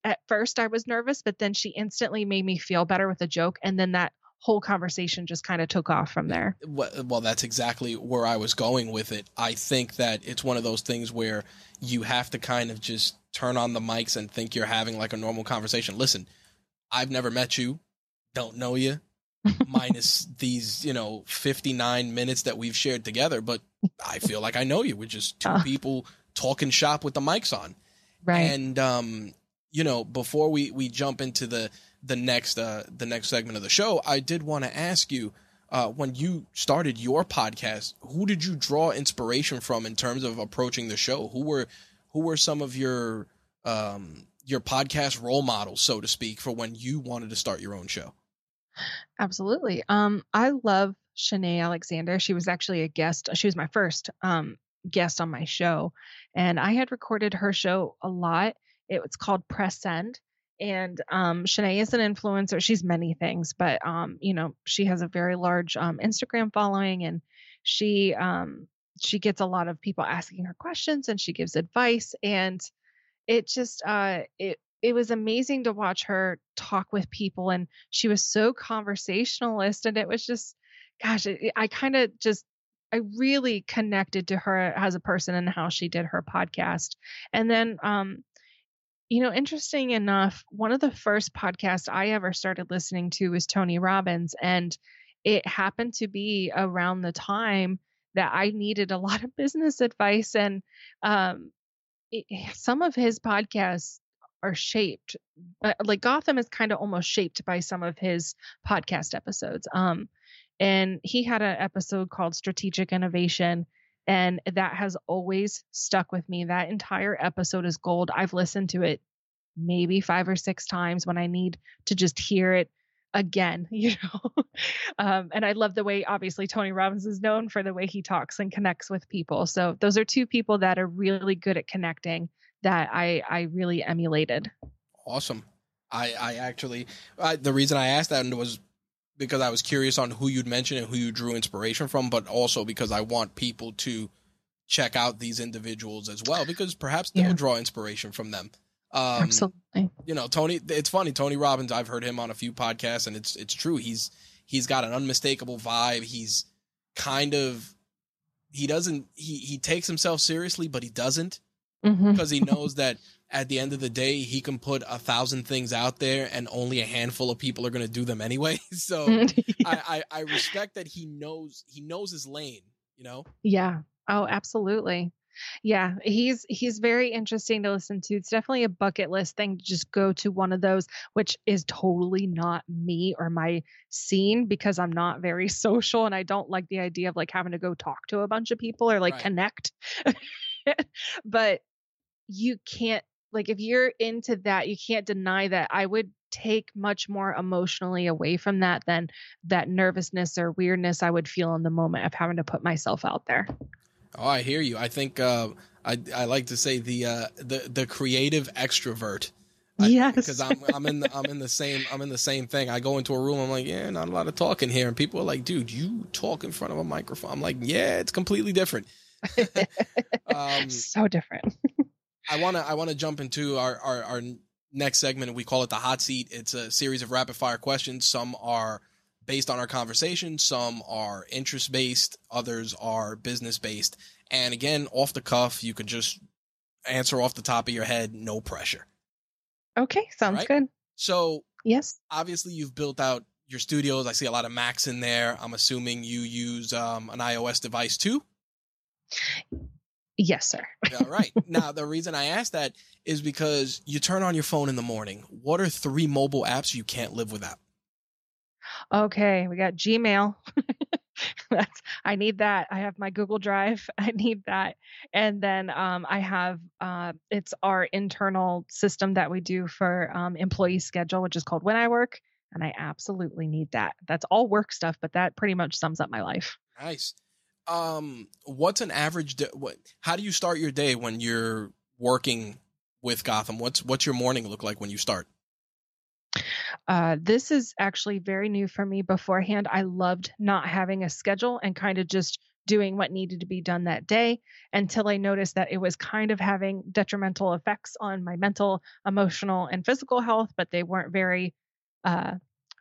at first I was nervous, but then she instantly made me feel better with a joke. And then that whole conversation just kind of took off from there. Well, that's exactly where I was going with it. I think that it's one of those things where you have to kind of just turn on the mics and think you're having like a normal conversation. Listen, I've never met you, don't know you, minus these, you know, 59 minutes that we've shared together, but I feel like I know you. We're just two uh. people talking shop with the mics on. Right. And um, you know, before we we jump into the the next uh, the next segment of the show, I did want to ask you uh, when you started your podcast, who did you draw inspiration from in terms of approaching the show? Who were who were some of your um, your podcast role models, so to speak, for when you wanted to start your own show? Absolutely. Um, I love Chinae Alexander. She was actually a guest. She was my first um, guest on my show, and I had recorded her show a lot. It was called Press Send, and um, Chinae is an influencer. She's many things, but um, you know, she has a very large um, Instagram following, and she um, she gets a lot of people asking her questions, and she gives advice, and it just uh, it it was amazing to watch her talk with people, and she was so conversationalist, and it was just, gosh, it, I kind of just I really connected to her as a person and how she did her podcast. And then um you know, interesting enough, one of the first podcasts I ever started listening to was Tony Robbins. And it happened to be around the time that I needed a lot of business advice. And um, it, some of his podcasts are shaped uh, like Gotham is kind of almost shaped by some of his podcast episodes. Um, and he had an episode called Strategic Innovation, and that has always stuck with me. That entire episode is gold. I've listened to it maybe five or six times when I need to just hear it again, you know. um, and I love the way, obviously, Tony Robbins is known for the way he talks and connects with people. So those are two people that are really good at connecting that I I really emulated. Awesome. I I actually I, the reason I asked that was because I was curious on who you'd mention and who you drew inspiration from, but also because I want people to check out these individuals as well because perhaps they'll yeah. draw inspiration from them. Um, Absolutely. You know, Tony. It's funny. Tony Robbins. I've heard him on a few podcasts, and it's it's true. He's he's got an unmistakable vibe. He's kind of he doesn't he he takes himself seriously, but he doesn't mm-hmm. because he knows that at the end of the day he can put a thousand things out there and only a handful of people are going to do them anyway. So yeah. I, I I respect that he knows he knows his lane. You know. Yeah. Oh, absolutely. Yeah, he's he's very interesting to listen to. It's definitely a bucket list thing to just go to one of those, which is totally not me or my scene because I'm not very social and I don't like the idea of like having to go talk to a bunch of people or like right. connect. but you can't like if you're into that, you can't deny that I would take much more emotionally away from that than that nervousness or weirdness I would feel in the moment of having to put myself out there. Oh, I hear you. I think uh, I I like to say the uh, the the creative extrovert. Yes, because I'm I'm in the, I'm in the same I'm in the same thing. I go into a room. I'm like, yeah, not a lot of talking here, and people are like, dude, you talk in front of a microphone. I'm like, yeah, it's completely different. um, so different. I wanna I wanna jump into our, our our next segment. We call it the hot seat. It's a series of rapid fire questions. Some are based on our conversation. Some are interest based, others are business based. And again, off the cuff, you can just answer off the top of your head, no pressure. Okay, sounds right? good. So, yes, obviously, you've built out your studios. I see a lot of Macs in there. I'm assuming you use um, an iOS device too. Yes, sir. All right. Now, the reason I ask that is because you turn on your phone in the morning. What are three mobile apps you can't live without? Okay, we got Gmail. That's I need that. I have my Google Drive. I need that. And then um, I have uh, it's our internal system that we do for um, employee schedule, which is called When I Work, and I absolutely need that. That's all work stuff, but that pretty much sums up my life. Nice. Um, what's an average? day? what? How do you start your day when you're working with Gotham? What's what's your morning look like when you start? Uh, this is actually very new for me. Beforehand, I loved not having a schedule and kind of just doing what needed to be done that day until I noticed that it was kind of having detrimental effects on my mental, emotional, and physical health, but they weren't very uh,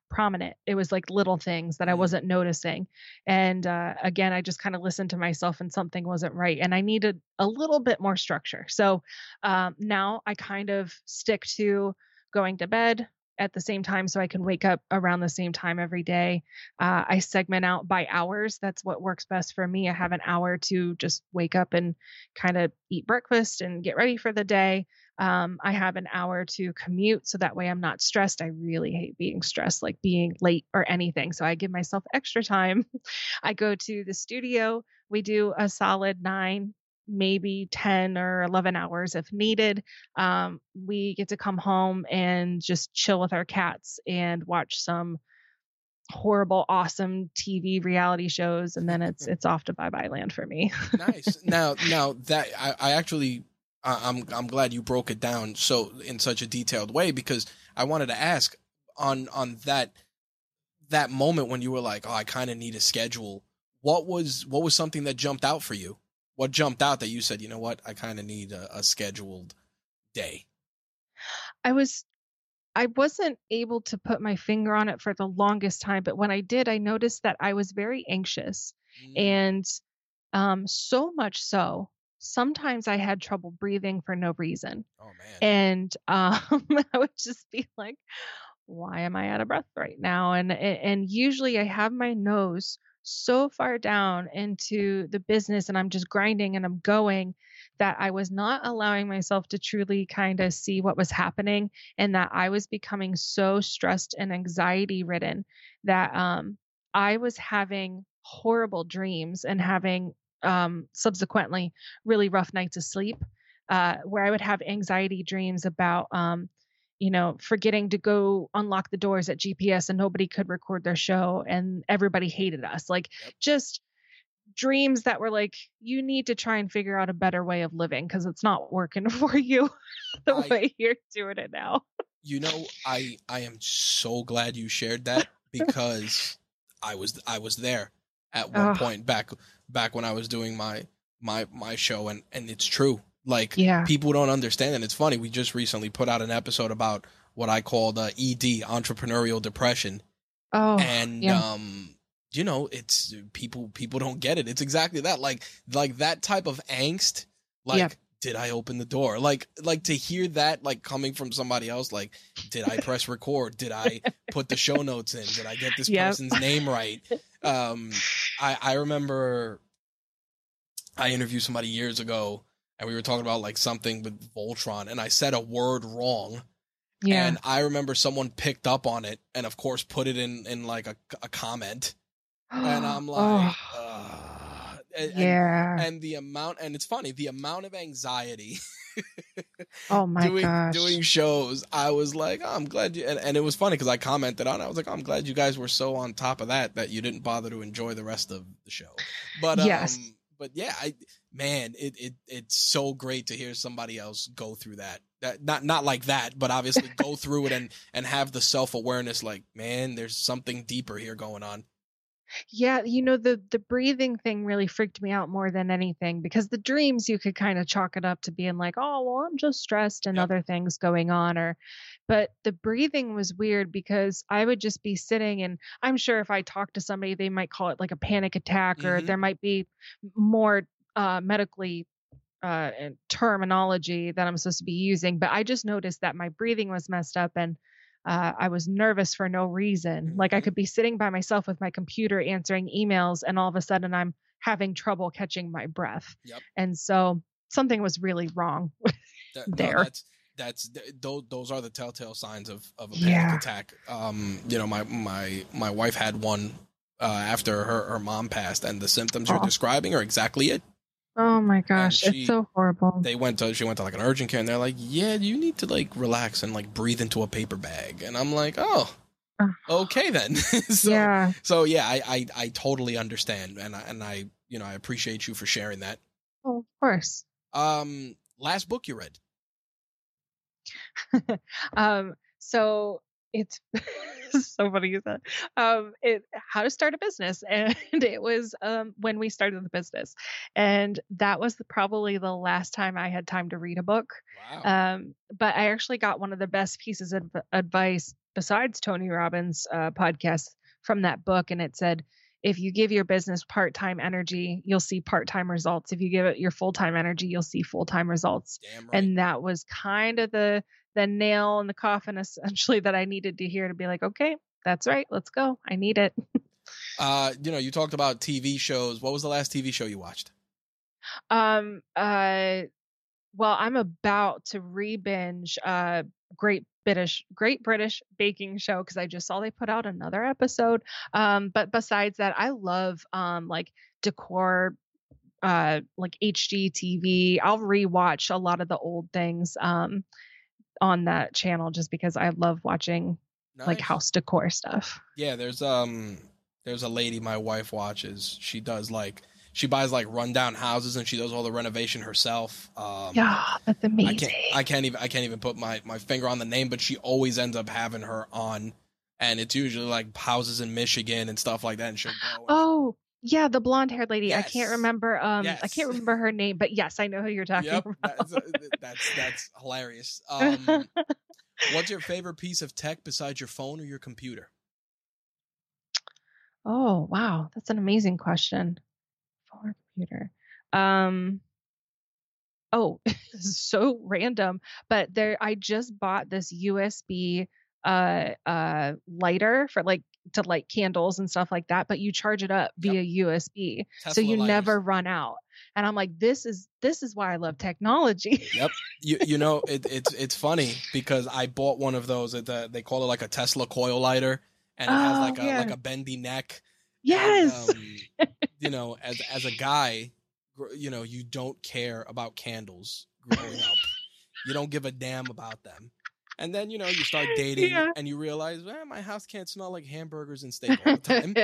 prominent. It was like little things that I mm. wasn't noticing. And uh, again, I just kind of listened to myself and something wasn't right. And I needed a little bit more structure. So um, now I kind of stick to going to bed, at the same time so I can wake up around the same time every day. Uh, I segment out by hours. That's what works best for me. I have an hour to just wake up and kind of eat breakfast and get ready for the day. Um, I have an hour to commute so that way I'm not stressed. I really hate being stressed, like being late or anything. So I give myself extra time. I go to the studio. We do a solid nine maybe 10 or 11 hours if needed. Um, we get to come home and just chill with our cats and watch some horrible awesome TV reality shows and then it's it's off to bye bye land for me. nice. Now now that I, I actually I'm I'm glad you broke it down so in such a detailed way because I wanted to ask on on that that moment when you were like, "Oh, I kind of need a schedule." What was what was something that jumped out for you? what jumped out that you said, you know what, I kind of need a, a scheduled day? I was I wasn't able to put my finger on it for the longest time, but when I did, I noticed that I was very anxious. Mm. And um, so much so, sometimes I had trouble breathing for no reason. Oh, man. And um, I would just be like, why am I out of breath right now? And and usually I have my nose so far down into the business and I'm just grinding and I'm going that I was not allowing myself to truly kind of see what was happening and that I was becoming so stressed and anxiety ridden that um, I was having horrible dreams and having um, subsequently really rough nights of sleep uh, where I would have anxiety dreams about, um, you know, forgetting to go unlock the doors at GPS and nobody could record their show and everybody hated us. Like yep. just dreams that were like, you need to try and figure out a better way of living because it's not working for you the I, way you're doing it now. you know, I I am so glad you shared that because I was I was there at one point back back when I was doing my my my show and and it's true. Like yeah. people don't understand and it's funny. We just recently put out an episode about what I called uh, ED entrepreneurial depression. Oh and yeah. um you know it's people people don't get it. It's exactly that. Like like that type of angst like yeah. did I open the door? Like like to hear that like coming from somebody else like did I press record? Did I put the show notes in? Did I get this yep. person's name right um I I remember I interviewed somebody years ago and we were talking about like something with Voltron and I said a word wrong. Yeah. And I remember someone picked up on it and of course put it in in like a, a comment. and I'm like oh. And, yeah. And, and, the amount and it's funny, the amount of anxiety oh my doing, gosh. Doing shows, I was like, oh, I'm glad you and, and it was funny because I commented on it. I was like, oh, I'm glad you guys were so on top of that that you didn't bother to enjoy the rest of the show. But yes. um but yeah, I man, it it it's so great to hear somebody else go through that. That not not like that, but obviously go through it and and have the self awareness. Like, man, there's something deeper here going on. Yeah, you know the the breathing thing really freaked me out more than anything because the dreams you could kind of chalk it up to being like, "Oh, well, I'm just stressed and yep. other things going on," or but the breathing was weird because I would just be sitting and I'm sure if I talked to somebody, they might call it like a panic attack or mm-hmm. there might be more uh, medically uh, terminology that I'm supposed to be using. But I just noticed that my breathing was messed up and uh, I was nervous for no reason. Like I mm-hmm. could be sitting by myself with my computer answering emails and all of a sudden I'm having trouble catching my breath. Yep. And so something was really wrong that, there. No, that's those those are the telltale signs of of a panic yeah. attack. Um, you know, my my my wife had one uh, after her her mom passed, and the symptoms oh. you're describing are exactly it. Oh my gosh, she, it's so horrible. They went to she went to like an urgent care, and they're like, "Yeah, you need to like relax and like breathe into a paper bag." And I'm like, "Oh." okay then. so, yeah. So yeah, I, I I totally understand, and I and I you know I appreciate you for sharing that. Oh, of course. Um, last book you read. um, so it's so funny you said um it how to start a business and it was um when we started the business and that was the, probably the last time i had time to read a book wow. um but i actually got one of the best pieces of advice besides tony robbins uh, podcast from that book and it said if you give your business part-time energy you'll see part-time results if you give it your full-time energy you'll see full-time results right. and that was kind of the the nail in the coffin essentially that i needed to hear to be like okay that's right let's go i need it uh you know you talked about tv shows what was the last tv show you watched um uh well i'm about to re-binge uh great British Great British Baking Show because I just saw they put out another episode. Um, but besides that, I love um like decor uh like HGTV. I'll rewatch a lot of the old things um on that channel just because I love watching nice. like house decor stuff. Yeah, there's um there's a lady my wife watches. She does like she buys like rundown houses and she does all the renovation herself. Um, yeah, that's amazing. I can't, I can't even I can't even put my my finger on the name, but she always ends up having her on, and it's usually like houses in Michigan and stuff like that. And she'll go. oh. Yeah, the blonde haired lady. Yes. I can't remember. Um, yes. I can't remember her name, but yes, I know who you're talking yep, about. that's, that's that's hilarious. Um, what's your favorite piece of tech besides your phone or your computer? Oh wow, that's an amazing question phone or computer. Um, oh, so random, but there I just bought this USB uh uh lighter for like to light candles and stuff like that, but you charge it up Yep. via USB. Tesla so you lighters. never run out. And I'm like, this is this is why I love technology. Yep. You you know it, it's it's funny because I bought one of those. At the, they call it like a Tesla coil lighter, and it has Oh, like a yeah. like a bendy neck. yes. And, um, you know, as as a guy, you know, you don't care about candles growing up. You don't give a damn about them. And then you know you start dating Yeah. and you realize, well, my house can't smell like hamburgers and steak all the time.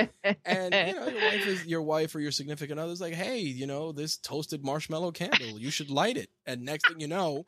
and you know your wife is your wife or your significant other's like, hey, you know this toasted marshmallow candle, you should light it. And next thing you know,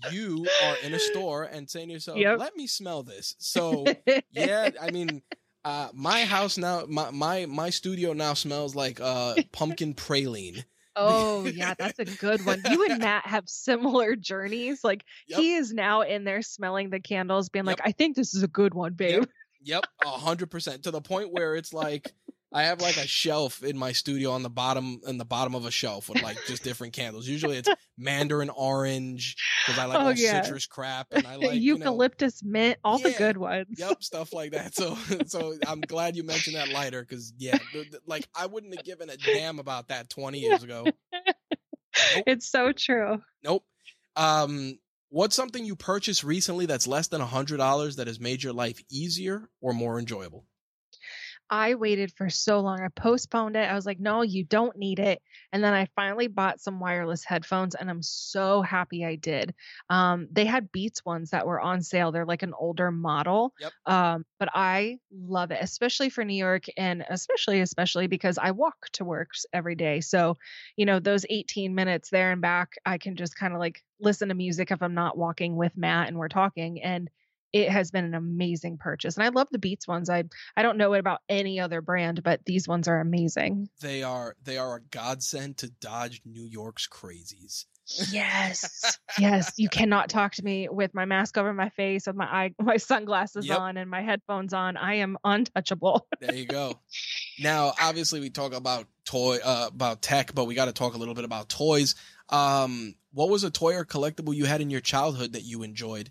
you are in a store and saying to yourself, Yep. let me smell this. So yeah, I mean, uh, my house now, my my my studio now smells like uh pumpkin praline. Oh yeah, that's a good one. You and Matt have similar journeys. Like Yep. he is now in there smelling the candles, being like, "I think this is a good one, babe." Yep, a hundred percent to the point where it's like I have like a shelf in my studio on the bottom in the bottom of a shelf with like just different candles. Usually it's mandarin orange because I like Oh, all yeah. citrus crap and I like you know, Eucalyptus mint, all the good ones. Yep, stuff like that. So, so I'm glad you mentioned that lighter because yeah, th- th- like I wouldn't have given a damn about that 20 years ago. It's so true. Nope. Um, what's something you purchased recently that's less than a hundred dollars that has made your life easier or more enjoyable? I waited for so long. I postponed it. I was like, no, you don't need it. And then I finally bought some wireless headphones and I'm so happy I did. Um, they had Beats ones that were on sale. They're like an older model. Yep. Um, but I love it, especially for New York and especially, especially because I walk to work every day. So, you know, those 18 minutes there and back, I can just kind of like listen to music if I'm not walking with Matt and we're talking. And it has been an amazing purchase. And I love the Beats ones. I I don't know about any other brand, but these ones are amazing. They are they are a godsend to dodge New York's crazies. Yes. yes. You cannot talk to me with my mask over my face, with my eye my sunglasses Yep. on and my headphones on. I am untouchable. There you go. now, obviously, we talk about toy uh, about tech, but we got to talk a little bit about toys. Um, what was a toy or collectible you had in your childhood that you enjoyed?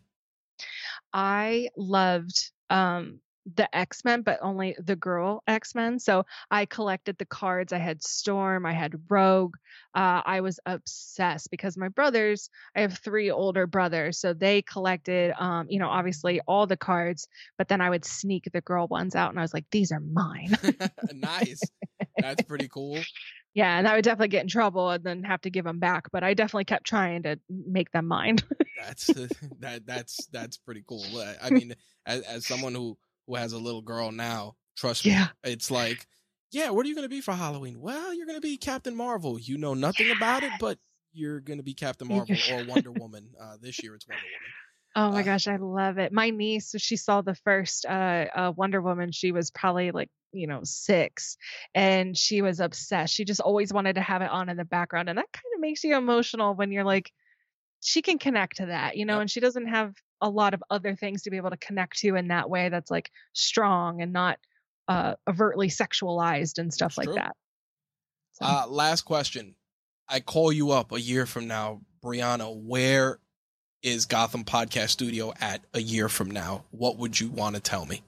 I loved um the X-Men, but only the girl X-Men. So I collected the cards. I had Storm, I had Rogue. Uh, I was obsessed because my brothers, I have three older brothers, so they collected um, you know, obviously all the cards, but then I would sneak the girl ones out and I was like, these are mine. nice. That's pretty cool. yeah, and I would definitely get in trouble and then have to give them back, but I definitely kept trying to make them mine. That's that that's that's pretty cool. I- I mean, as, as someone who who has a little girl now, trust me, Yeah. it's like, yeah, what are you going to be for Halloween? Well, you're going to be Captain Marvel. You know nothing about it, but you're going to be Captain Marvel or Wonder Woman. Uh, this year it's Wonder Woman. Oh my Uh, gosh, I love it. My niece, she saw the first uh, uh Wonder Woman. She was probably like, you know, six, and she was obsessed. She just always wanted to have it on in the background, and that kind of makes you emotional when you're like, she can connect to that, you know, Yep. and she doesn't have a lot of other things to be able to connect to in that way. That's like strong and not uh overtly sexualized and stuff That's like true. that. So- Uh, last question. I call you up a year from now, Brianna. Where is Gotham Podcast Studio at a year from now? What would you want to tell me?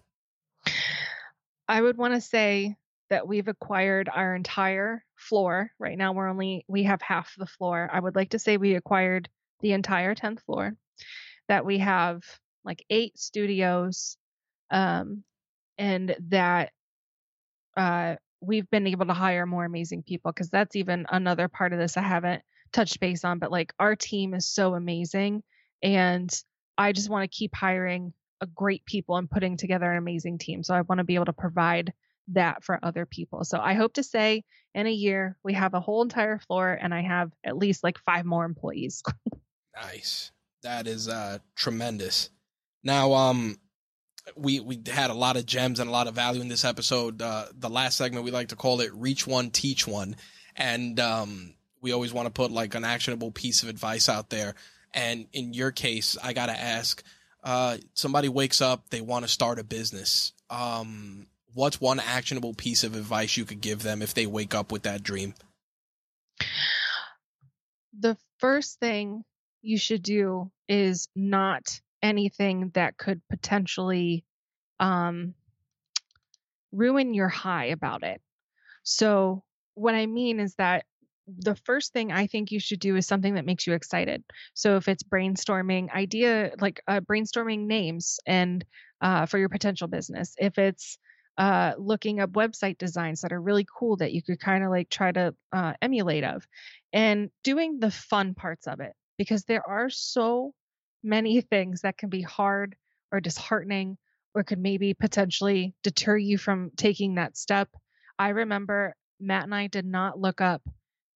I would want to say that we've acquired our entire floor. Right now, we're only, we have half the floor. I would like to say we acquired the entire 10th floor, that we have like eight studios, um, and that uh, we've been able to hire more amazing people because that's even another part of this I haven't touched base on. But like our team is so amazing, and I just want to keep hiring a great people and putting together an amazing team. So I want to be able to provide that for other people. So I hope to say in a year we have a whole entire floor and I have at least like five more employees. Nice. That is uh tremendous. Now um we we had a lot of gems and a lot of value in this episode. Uh the last segment we like to call it reach one teach one and um we always want to put like an actionable piece of advice out there. And in your case, I got to ask uh somebody wakes up, they want to start a business. Um what's one actionable piece of advice you could give them if they wake up with that dream? the first thing you should do is not anything that could potentially um ruin your high about it. So, what I mean is that the first thing I think you should do is something that makes you excited. So if it's brainstorming idea, like uh, brainstorming names and uh, for your potential business, if it's uh, looking up website designs that are really cool that you could kind of like try to uh, emulate of, and doing the fun parts of it, because there are so many things that can be hard or disheartening or could maybe potentially deter you from taking that step. I remember Matt and I did not look up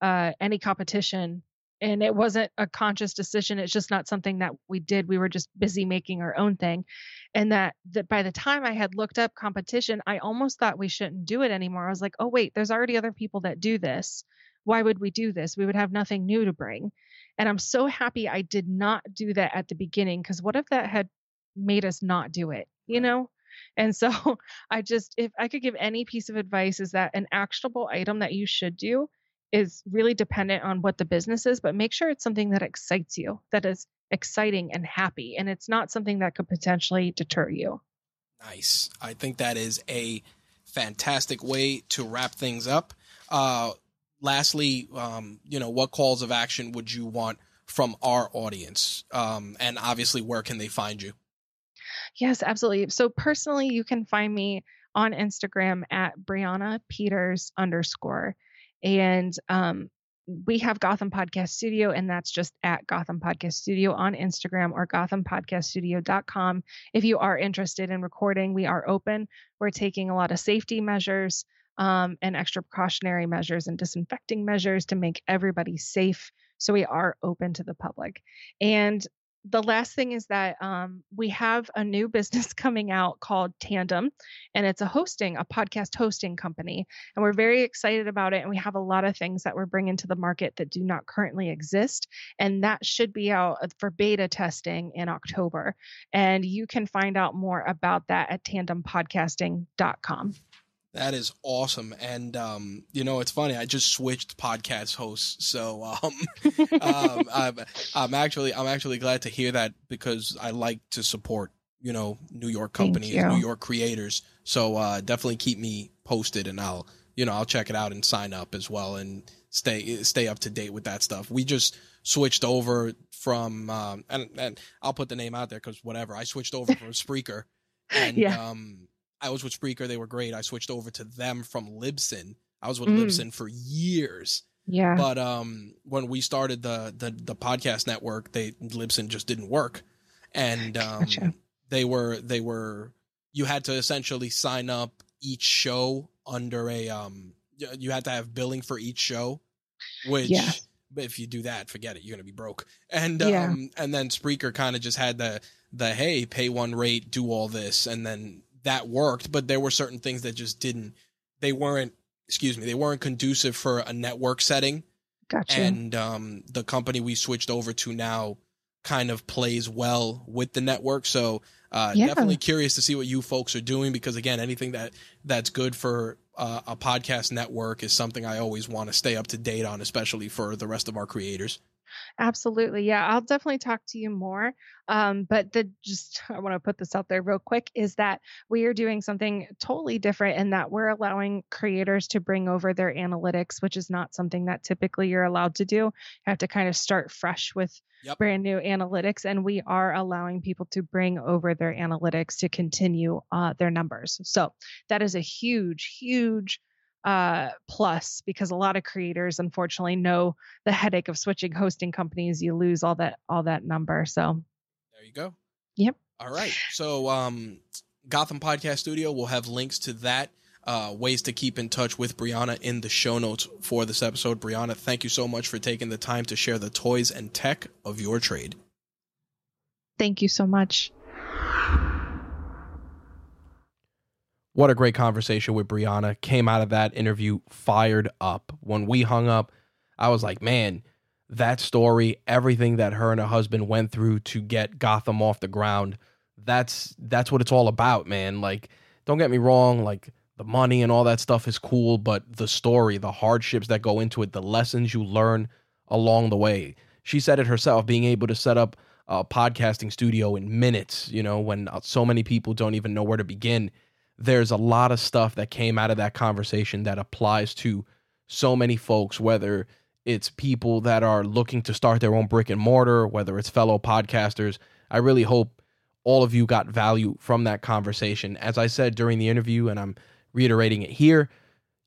uh, any competition and it wasn't a conscious decision it's just not something that we did we were just busy making our own thing and that that by the time i had looked up competition i almost thought we shouldn't do it anymore i was like oh wait there's already other people that do this why would we do this we would have nothing new to bring and i'm so happy i did not do that at the beginning because what if that had made us not do it you know and so i just if i could give any piece of advice is that an actionable item that you should do is really dependent on what the business is, but make sure it's something that excites you, that is exciting and happy, and it's not something that could potentially deter you. Nice. I think that is a fantastic way to wrap things up. Uh, lastly, um, you know, what calls of action would you want from our audience? Um, and obviously, where can they find you? Yes, absolutely. So personally, you can find me on Instagram at Brianna Peters underscore. And um, we have Gotham Podcast Studio, and that's just at Gotham Podcast Studio on Instagram or gothampodcaststudio.com. If you are interested in recording, we are open. We're taking a lot of safety measures um, and extra precautionary measures and disinfecting measures to make everybody safe. So we are open to the public. And the last thing is that um, we have a new business coming out called Tandem, and it's a hosting, a podcast hosting company. And we're very excited about it. And we have a lot of things that we're bringing to the market that do not currently exist. And that should be out uh, for beta testing in October. And you can find out more about that at tandempodcasting.com. That is awesome. And, um, you know, it's funny. I just switched podcast hosts. So, um, um, I'm, I'm actually, I'm actually glad to hear that because I like to support, you know, New York companies, New York creators. So, uh, definitely keep me posted and I'll, you know, I'll check it out and sign up as well and stay, stay up to date with that stuff. We just switched over from, um, and, and I'll put the name out there because whatever. I switched over from Spreaker and, yeah. um, I was with Spreaker. They were great. I switched over to them from Libsyn. I was with mm. Libsyn for years. Yeah. But um, when we started the, the the podcast network, they Libsyn just didn't work, and um, gotcha. they were they were you had to essentially sign up each show under a um you had to have billing for each show, which yeah. if you do that, forget it, you're gonna be broke. And yeah. um and then Spreaker kind of just had the the hey pay one rate, do all this, and then that worked, but there were certain things that just didn't. They weren't. Excuse me. They weren't conducive for a network setting. Gotcha. And um, the company we switched over to now kind of plays well with the network. So uh, yeah. definitely curious to see what you folks are doing because again, anything that that's good for uh, a podcast network is something I always want to stay up to date on, especially for the rest of our creators. Absolutely. Yeah, I'll definitely talk to you more. Um, but the just I want to put this out there real quick is that we are doing something totally different in that we're allowing creators to bring over their analytics, which is not something that typically you're allowed to do. You have to kind of start fresh with yep. brand new analytics, and we are allowing people to bring over their analytics to continue uh, their numbers. So that is a huge, huge uh, plus because a lot of creators unfortunately know the headache of switching hosting companies you lose all that all that number so there you go yep all right so um gotham podcast studio will have links to that uh, ways to keep in touch with Brianna in the show notes for this episode. Brianna, thank you so much for taking the time to share the toys and tech of your trade. Thank you so much. What a great conversation with Brianna. Came out of that interview fired up. When we hung up, I was like, man, that story, everything that her and her husband went through to get Gotham off the ground, that's that's what it's all about, man. Like, don't get me wrong, like the money and all that stuff is cool, but the story, the hardships that go into it, the lessons you learn along the way. She said it herself, being able to set up a podcasting studio in minutes, you know, when so many people don't even know where to begin there's a lot of stuff that came out of that conversation that applies to so many folks, whether it's people that are looking to start their own brick and mortar, whether it's fellow podcasters. I really hope all of you got value from that conversation. As I said during the interview, and I'm reiterating it here,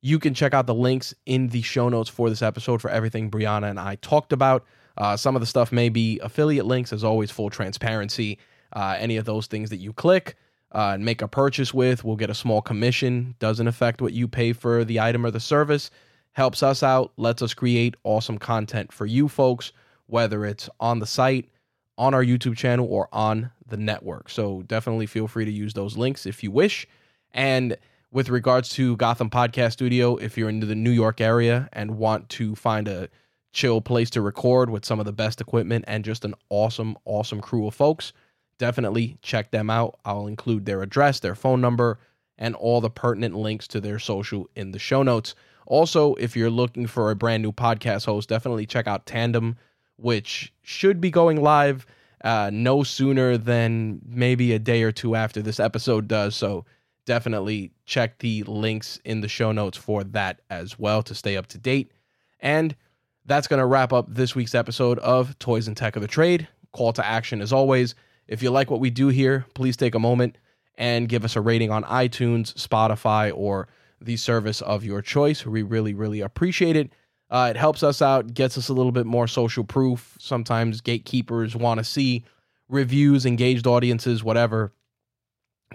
you can check out the links in the show notes for this episode for everything Brianna and I talked about. Uh, some of the stuff may be affiliate links, as always, full transparency. Uh, any of those things that you click uh, and make a purchase with We'll get a small commission. Doesn't affect what you pay for the item or the service. Helps us out, lets us create awesome content for you folks, whether it's on the site, on our YouTube channel, or on the network. So definitely feel free to use those links if you wish. And with regards to Gotham Podcast Studio, if you're in the New York area and want to find a chill place to record with some of the best equipment and just an awesome, awesome crew of folks, definitely check them out. I'll include their address, their phone number, and all the pertinent links to their social in the show notes. Also, if you're looking for a brand new podcast host, definitely check out Tandem, which should be going live uh, no sooner than maybe a day or two after this episode does. So definitely check the links in the show notes for that as well to stay up to date. And that's going to wrap up this week's episode of Toys and Tech of the Trade. Call to action as always. If you like what we do here, please take a moment and give us a rating on iTunes, Spotify, or the service of your choice. We really, really appreciate it. Uh, it helps us out, gets us a little bit more social proof. Sometimes gatekeepers want to see reviews, engaged audiences, whatever.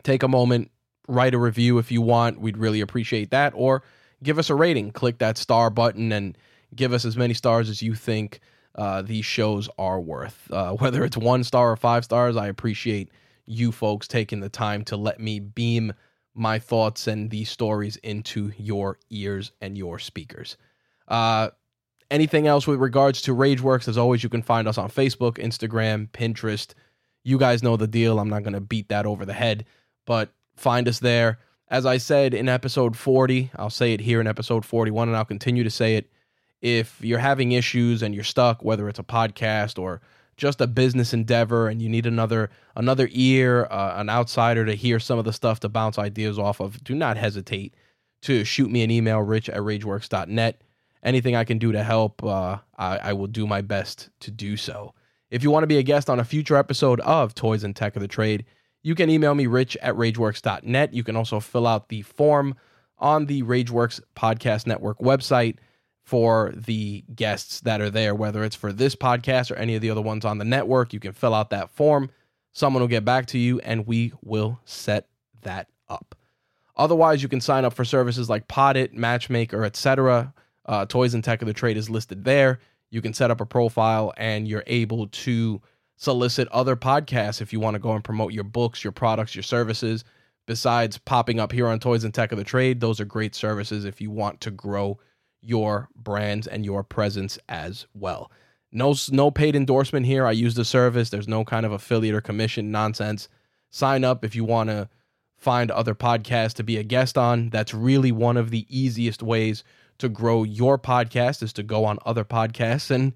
Take a moment, write a review if you want. We'd really appreciate that. Or give us a rating. Click that star button and give us as many stars as you think uh, these shows are worth. Uh, whether it's one star or five stars, I appreciate you folks taking the time to let me beam my thoughts and these stories into your ears and your speakers. Uh, anything else with regards to Rageworks, as always, you can find us on Facebook, Instagram, Pinterest. You guys know the deal. I'm not going to beat that over the head, but find us there. As I said in episode 40, I'll say it here in episode 41, and I'll continue to say it. If you're having issues and you're stuck, whether it's a podcast or just a business endeavor, and you need another another ear, uh, an outsider to hear some of the stuff to bounce ideas off of, do not hesitate to shoot me an email, rich at rageworks.net anything I can do to help, uh, I, I will do my best to do so. If you want to be a guest on a future episode of Toys and Tech of the Trade, you can email me rich at rageworks.net. You can also fill out the form on the Rageworks Podcast Network website for the guests that are there, whether it's for this podcast or any of the other ones on the network. You can fill out that form. Someone will get back to you and we will set that up. Otherwise, you can sign up for services like Poddit, Matchmaker, etc. Uh, Toys and Tech of the Trade is listed there. You can set up a profile and you're able to solicit other podcasts if you want to go and promote your books, your products, your services. Besides popping up here on Toys and Tech of the Trade, those are great services if you want to grow your brands and your presence as well. No, no paid endorsement here. I use the service. There's no kind of affiliate or commission nonsense. Sign up if you want to find other podcasts to be a guest on. That's really one of the easiest ways to grow your podcast is to go on other podcasts and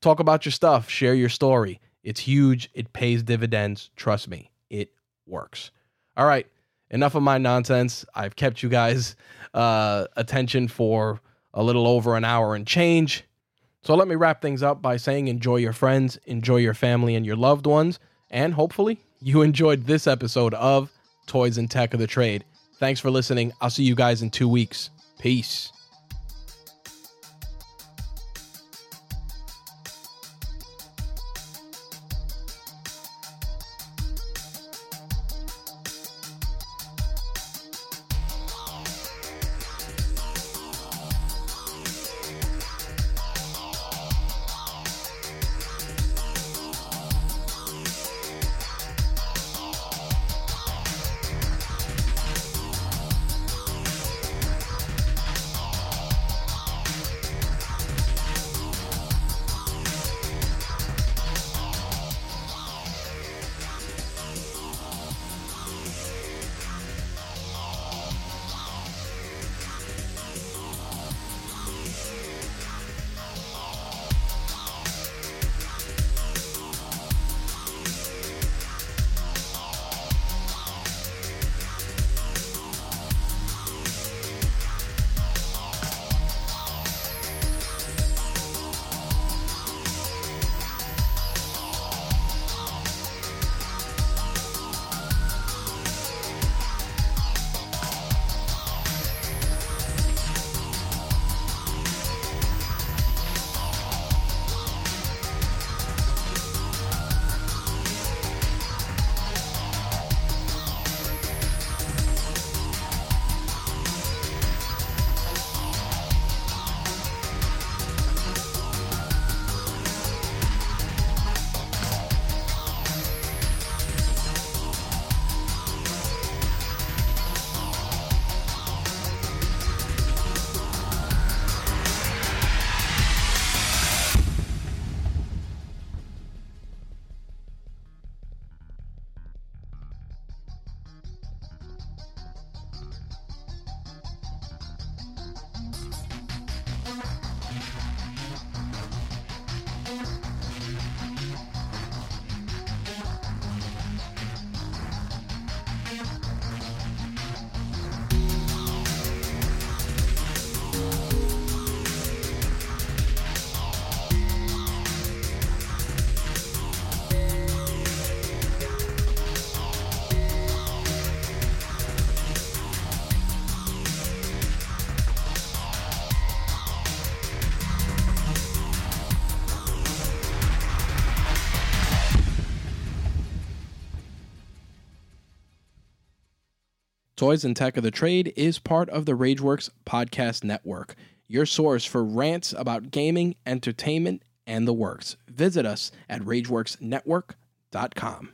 talk about your stuff, share your story. It's huge. It pays dividends. Trust me, it works. All right, enough of my nonsense. I've kept you guys' uh, attention for a little over an hour and change. So let me wrap things up by saying enjoy your friends, enjoy your family and your loved ones, and hopefully you enjoyed this episode of Toys and Tech of the Trade. Thanks for listening. I'll see you guys in two weeks. Peace. Toys and Tech of the Trade is part of the Rageworks podcast network, your source for rants about gaming, entertainment, and the works. Visit us at rageworksnetwork.com.